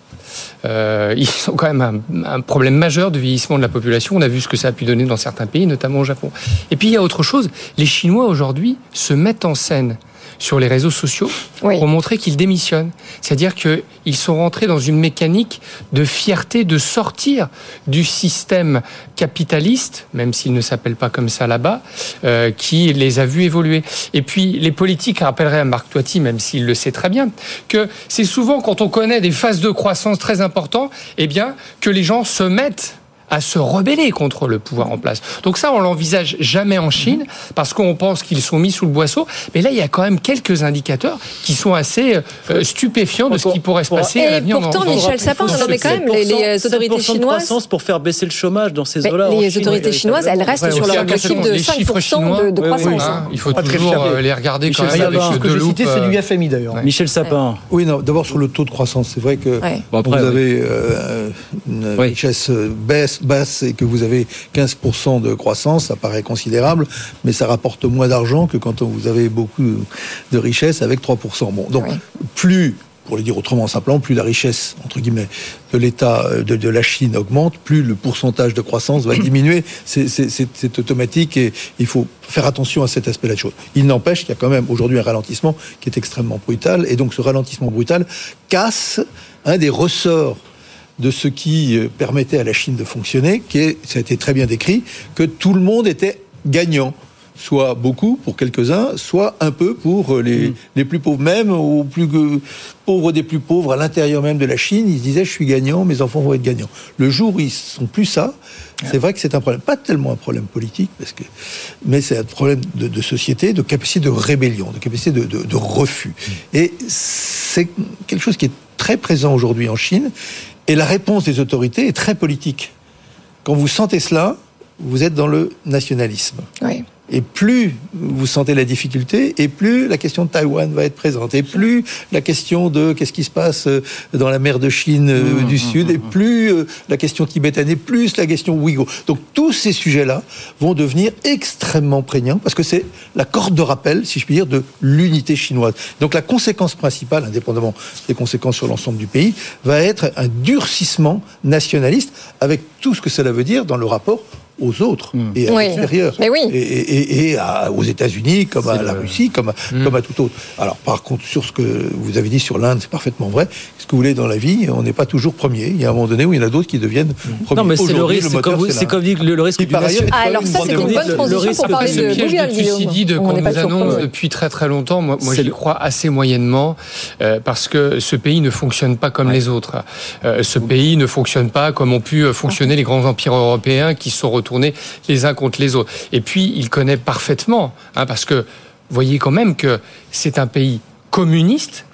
Euh, ils ont quand même un, problème majeur de vieillissement de la population. On a vu ce que ça a pu donner dans certains pays, notamment au Japon. Et puis il y a autre chose. Les Chinois aujourd'hui se mettent en scène sur les réseaux sociaux pour montrer qu'ils démissionnent. C'est-à-dire qu'ils sont rentrés dans une mécanique de fierté de sortir du système capitaliste, même s'il ne s'appelle pas comme ça là-bas, euh, qui les a vus évoluer. Et puis les politiques rappelleraient à Marc Toiti, même s'il le sait très bien, que c'est souvent quand on connaît des phases de croissance très importantes, eh bien, que les gens se mettent à se rebeller contre le pouvoir en place. Donc ça, on l'envisage jamais en Chine parce qu'on pense qu'ils sont mis sous le boisseau. Mais là, il y a quand même quelques indicateurs qui sont assez euh, stupéfiants de ce qui pourrait se passer à l'avenir. Pourtant, Michel Sapin, mais quand même, les, autorités chinoises pour faire baisser le chômage dans ces eaux-là. Les autorités chinoises, elles restent sur leur objectif de 5% de, croissance. Hein. Il faut toujours euh, les regarder quand même avec de loupe. c'est du euh, FMI d'ailleurs. Michel Sapin. Oui, non. D'abord sur le taux de croissance, c'est vrai que vous avez une richesse baisse basse et que vous avez 15% de croissance, ça paraît considérable, mais ça rapporte moins d'argent que quand vous avez beaucoup de richesse avec 3%. Bon, donc plus pour le dire autrement simplement, plus la richesse, entre guillemets, de l'État, euh, de, la Chine augmente, plus le pourcentage de croissance va *coughs* diminuer. C'est automatique et il faut faire attention à cet aspect-là de choses. Il n'empêche qu'il y a quand même aujourd'hui un ralentissement qui est extrêmement brutal et donc ce ralentissement brutal casse un des ressorts de ce qui euh, permettait à la Chine de fonctionner, qui est, ça a été très bien décrit, que tout le monde était gagnant soit beaucoup pour quelques-uns, soit un peu pour euh, les, mm. les plus pauvres, même aux plus pauvres des plus pauvres à l'intérieur même de la Chine, ils se disaient je suis gagnant, mes enfants vont être gagnants. Le jour où ils sont plus ça, c'est vrai que c'est un problème, pas tellement un problème politique, parce que, mais c'est un problème de, société, de capacité de rébellion, de capacité de, de refus. Mm. Et c'est quelque chose qui est très présent aujourd'hui en Chine et la réponse des autorités est très politique. Quand vous sentez cela, vous êtes dans le nationalisme. Et plus vous sentez la difficulté, et plus la question de Taïwan va être présente, et plus la question de qu'est-ce qui se passe euh, dans la mer de Chine euh, mmh, du mmh, Sud, et mmh, plus euh, la question tibétaine, et plus la question Ouïghour. Donc tous ces sujets-là vont devenir extrêmement prégnants, parce que c'est la corde de rappel, si je puis dire, de l'unité chinoise. Donc la conséquence principale, indépendamment des conséquences sur l'ensemble du pays, va être un durcissement nationaliste, avec tout ce que cela veut dire dans le rapport aux autres hmm. et à l'extérieur. Oui. Et, aux États-Unis, comme à la Russie, comme, hmm. comme à tout autre. Alors, par contre, sur ce que vous avez dit sur l'Inde, c'est parfaitement vrai. Ce que vous voulez dans la vie, on n'est pas toujours premier. Il y a un moment donné où il y en a d'autres qui deviennent hmm. premiers. Non, mais c'est le risque, c'est comme, c'est comme dit le, risque du ailleurs, ah, Alors, ça, c'est une bonne transition pour parler de Google, de Thucydide qu'on nous annonce depuis très très longtemps, moi, moi j'y crois assez moyennement, euh, parce que ce pays ne fonctionne pas comme les autres. Euh, ce pays ne fonctionne pas comme ont pu fonctionner les grands empires européens qui sont retournés les contre les autres. Et puis, il connaît parfaitement, hein, parce que voyez quand même que c'est un pays communiste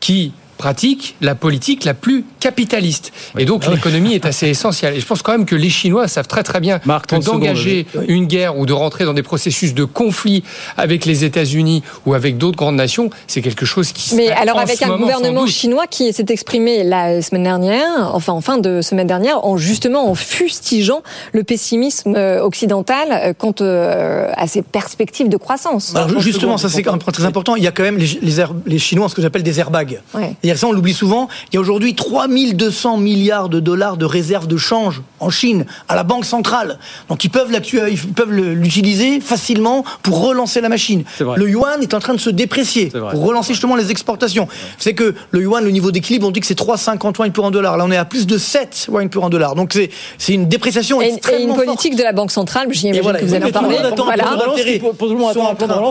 qui pratique la politique la plus capitaliste. Et donc ah l'économie est assez essentielle. Et je pense quand même que les Chinois savent très très bien que d'engager une guerre ou de rentrer dans des processus de conflit avec les États-Unis ou avec d'autres grandes nations, c'est quelque chose qui. Mais alors avec un gouvernement chinois qui s'est exprimé la semaine dernière, enfin en fin de semaine dernière, en justement en fustigeant le pessimisme euh, occidental euh, quant euh, à ses perspectives de croissance. Alors justement, ça c'est très important. Il y a quand même les, les, Chinois, ce que j'appelle des airbags. Ouais ça, on l'oublie souvent. Il y a aujourd'hui 3200 milliards de dollars de réserves de change en Chine, à la Banque centrale. Donc ils peuvent l'utiliser facilement pour relancer la machine. Le yuan est en train de se déprécier pour relancer justement les exportations. C'est que le yuan, le niveau d'équilibre, on dit que c'est 3,50 yuan pour un dollar. Là, on est à plus de 7 yuan pour un dollar. Donc c'est une dépréciation et, extrêmement Et une politique de la Banque centrale, j'imagine voilà, que vous allez en parler. Voilà.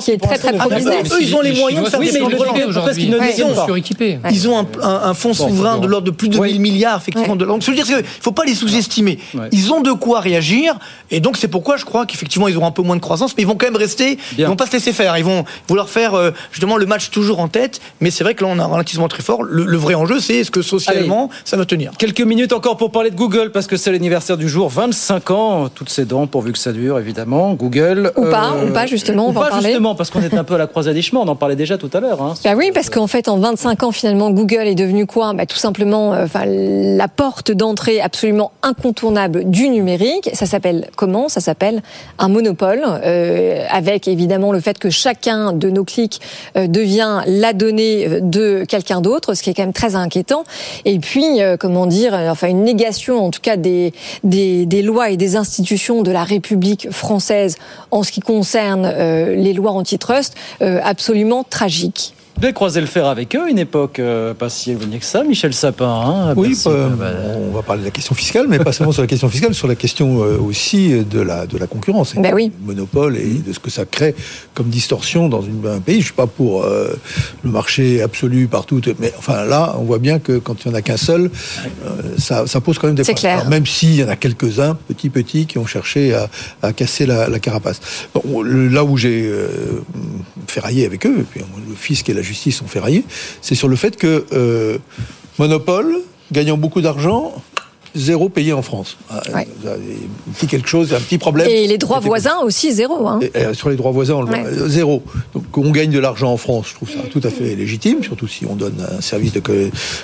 Qui est très très. Eux, ils ont les moyens de faire des plans de relance. Ils ont un, fonds souverain de l'ordre de plus de 1000 milliards, effectivement. De... Donc, je veux dire qu'il ne faut pas les sous-estimer. Ils ont de quoi réagir, et donc c'est pourquoi je crois qu'effectivement, ils auront un peu moins de croissance, mais ils vont quand même rester, ils vont pas se laisser faire. Ils vont vouloir faire euh, justement le match toujours en tête, mais c'est vrai que là, on a un ralentissement très fort. Le, vrai enjeu, c'est est-ce que socialement, ça va tenir Quelques minutes encore pour parler de Google, parce que c'est l'anniversaire du jour, 25 ans, toutes ces dents, pourvu que ça dure, évidemment. Google. Ou pas, ou pas, justement, on va pas parler. justement, parce qu'on est un peu à la croisée des chemins, on en parlait déjà tout à l'heure. Hein, bah oui, parce qu'en fait, en 25 ans, finalement, Google est devenu quoi? Bah, Tout simplement euh, enfin, la porte d'entrée absolument incontournable du numérique. Ça s'appelle comment? Ça s'appelle un monopole, euh, avec évidemment le fait que chacun de nos clics euh, devient la donnée de quelqu'un d'autre, ce qui est quand même très inquiétant. Et puis, comment dire, enfin une négation en tout cas des, des, des, lois et des institutions de la République française en ce qui concerne les lois antitrust, absolument tragique. Vous avez croisé le fer avec eux une époque euh, pas si éloignée que ça, Michel Sapin. Hein, oui, bah, on va parler de la question fiscale, mais pas seulement sur la question fiscale, sur la question euh, aussi de la, de la concurrence. Ben oui. monopole et de ce que ça crée comme distorsion dans une, un pays. Je ne suis pas pour euh, le marché absolu partout, mais enfin là, on voit bien que quand il n'y en a qu'un seul, ça, ça, pose quand même des problèmes. Même s'il y en a quelques-uns, petits petits, qui ont cherché à, à casser la, la carapace. Bon, là où j'ai ferraillé avec eux, et puis le fisc et la justice ont ferraillé, c'est sur le fait que euh, Monopole, gagnant beaucoup d'argent, zéro payé en France. Ah, un petit quelque chose, un petit problème. Et les droits voisins aussi zéro. Hein. Euh, sur les droits voisins, on le zéro. Donc on gagne de l'argent en France, je trouve ça tout à fait légitime, surtout si on donne un service de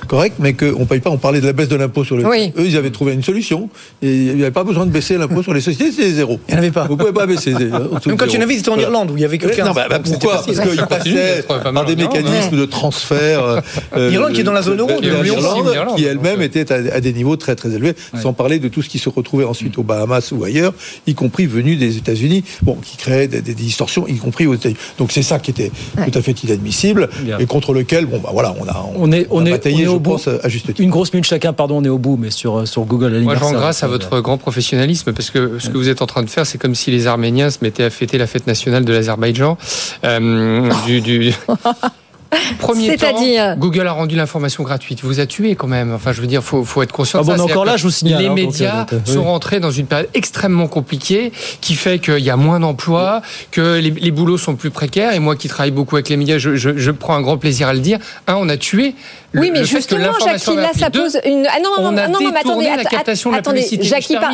correct, mais qu'on ne paye pas. On parlait de la baisse de l'impôt sur les. Oui. Eux, ils avaient trouvé une solution. Et il n'y avait pas besoin de baisser l'impôt sur les sociétés, c'était zéro. Il n'y en avait pas. Vous ne pouvez pas baisser. Même quand en avait, c'était en Irlande où il y avait que 15. Non, bah, bah, pourquoi Parce qu'ils passaient par des mécanismes de transfert. L'Irlande qui est dans la zone euro, l'Irlande qui elle-même était à des niveaux très très élevés, sans parler de tout ce qui se retrouvait ensuite aux Bahamas ou ailleurs, y compris venu des États-Unis, bon, qui créait des, distorsions, y compris aux États-Unis. Donc c'est ça qui était tout à fait inadmissible et contre lequel, bon, bah voilà, on a, on, est, on, est, bataillé, au bout. à juste titre. Une grosse minute chacun, pardon, on est au bout, mais sur, sur Google. Moi, je rends grâce à votre grand professionnalisme parce que ce que vous êtes en train de faire, c'est comme si les Arméniens se mettaient à fêter la fête nationale de l'Azerbaïdjan. Euh, du, du... *laughs* *laughs* Premier temps, Google a rendu l'information gratuite. Vous a tué quand même. Enfin, je veux dire, faut, faut être conscient. Ah bon, encore là, je vous signale. Les hein, médias euh, sont rentrés dans une période extrêmement compliquée, qui fait qu'il y a moins d'emplois, que les, les, boulots sont plus précaires. Et moi, qui travaille beaucoup avec les médias, je, je, je, prends un grand plaisir à le dire. Un, on a tué oui, mais justement, Jackie, là, ça pose une. Ah non, non, non, non, mais attendez, la captation de la attendez, publicité. Jackie, par...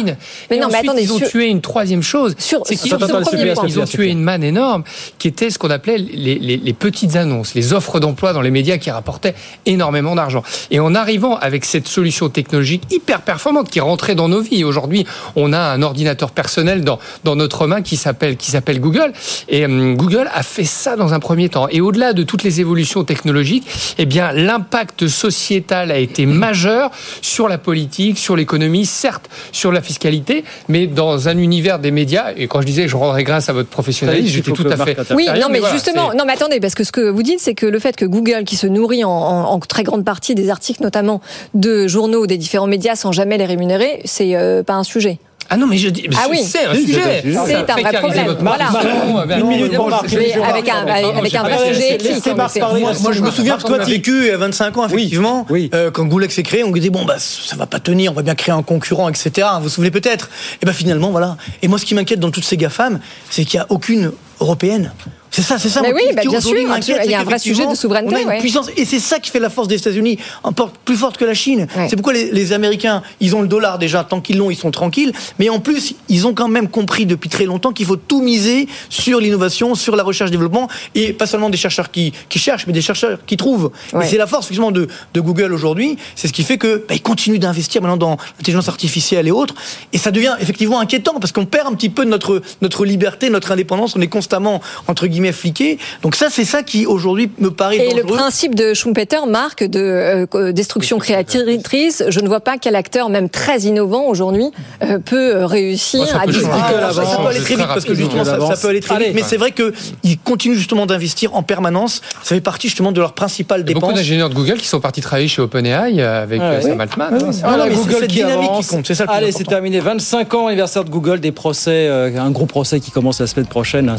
Mais non, mais attendez, ils ont tué une troisième chose. C'est qu'ils ont tué une manne énorme, qui était ce qu'on appelait les petites annonces, les offres d'emploi dans les médias qui rapportaient énormément d'argent. Et en arrivant avec cette solution technologique hyper performante qui rentrait dans nos vies. Aujourd'hui, on a un ordinateur personnel dans, dans notre main qui s'appelle qui s'appelle Google. Et hum, Google a fait ça dans un premier temps. Et au-delà de toutes les évolutions technologiques, eh bien, l'impact sociétal a été majeur sur la politique, sur l'économie, certes sur la fiscalité, mais dans un univers des médias. Et quand je disais, je rendrai grâce à votre professionnalisme, j'étais tout à fait. Oui, non, mais, justement, non, mais attendez, parce que ce que vous dites, c'est que le fait que Google, qui se nourrit en, en, très grande partie des articles, notamment de journaux, des différents médias, sans jamais les rémunérer, c'est euh, pas un sujet. Ah non, mais je dis, ah oui. c'est un sujet. C'est un vrai problème. Voilà. Une minute pour avec un, avec un vrai sujet éthique. Moi, je me souviens que toi, tu vécu à 25 ans, effectivement. Euh, quand Goulex s'est créé, on disait, bon, bah, ça va pas tenir, on va bien créer un concurrent, etc. Vous vous souvenez peut-être? Et ben finalement, voilà. Et moi, ce qui m'inquiète dans toutes ces GAFAM, c'est qu'il n'y a aucune européenne. C'est ça, c'est ça. Mais oui, bah, bien sûr, il y a un vrai sujet de souveraineté. On a une puissance, et c'est ça qui fait la force des États-Unis, plus forte que la Chine. C'est pourquoi les, les, Américains, ils ont le dollar déjà, tant qu'ils l'ont, ils sont tranquilles. Mais en plus, ils ont quand même compris depuis très longtemps qu'il faut tout miser sur l'innovation, sur la recherche-développement, et pas seulement des chercheurs qui, qui cherchent, mais des chercheurs qui trouvent. Et c'est la force effectivement de, de Google aujourd'hui. C'est ce qui fait que bah, ils continuent d'investir maintenant dans l'intelligence artificielle et autres. Et ça devient effectivement inquiétant parce qu'on perd un petit peu notre notre liberté, notre indépendance. On est constamment entre guillemets fliqué. Donc ça, c'est ça qui aujourd'hui me paraît Et le principe de Schumpeter marque de euh, destruction créatrice. Je ne vois pas quel acteur, même très innovant aujourd'hui, euh, peut réussir à. Ah, ça, peut aller très vite parce que justement, ça, peut aller très vite. Mais c'est vrai qu'ils continuent justement d'investir en permanence. Ça fait partie justement de leur principale dépense. Beaucoup d'ingénieurs de Google qui sont partis travailler chez OpenAI avec ah, Sam Altman. Ah, ah Google qui avance. Qui compte. Ça Allez, c'est terminé. 25 ans anniversaire de Google, des procès, un gros procès qui commence la semaine prochaine. Hein,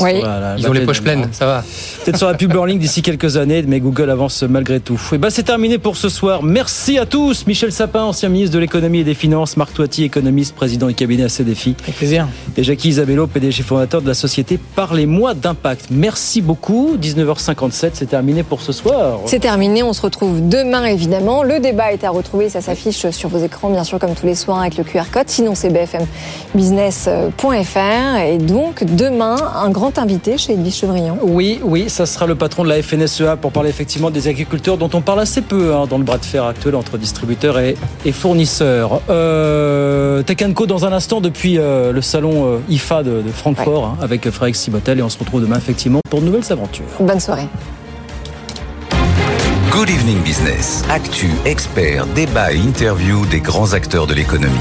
Ils ont les poches pleines ça va. Peut-être sur la pub Burling d'ici quelques années, mais Google avance malgré tout. Et bah c'est terminé pour ce soir. Merci à tous. Michel Sapin, ancien ministre de l'économie et des finances, Marc Toiti, économiste, président du cabinet à défis. Avec plaisir. Et Jackie Isabello, PDG fondateur de la société Parlez-moi d'impact. Merci beaucoup. 19h57, c'est terminé pour ce soir. C'est terminé. On se retrouve demain évidemment. Le débat est à retrouver. Ça s'affiche sur vos écrans, bien sûr, comme tous les soirs avec le QR code. Sinon, c'est bfmbusiness.fr. Et donc, demain, un grand invité chez Edwige Chevrillon. Oui, oui, ça sera le patron de la FNSEA pour parler effectivement des agriculteurs dont on parle assez peu hein, dans le bras de fer actuel entre distributeurs et, fournisseurs. Euh, Tech dans un instant depuis euh, le salon euh, IFA de, Francfort hein, avec Frédéric Sibotel et on se retrouve demain effectivement pour de nouvelles aventures. Bonne soirée. Good Evening Business. Actu, experts, débat et interview des grands acteurs de l'économie.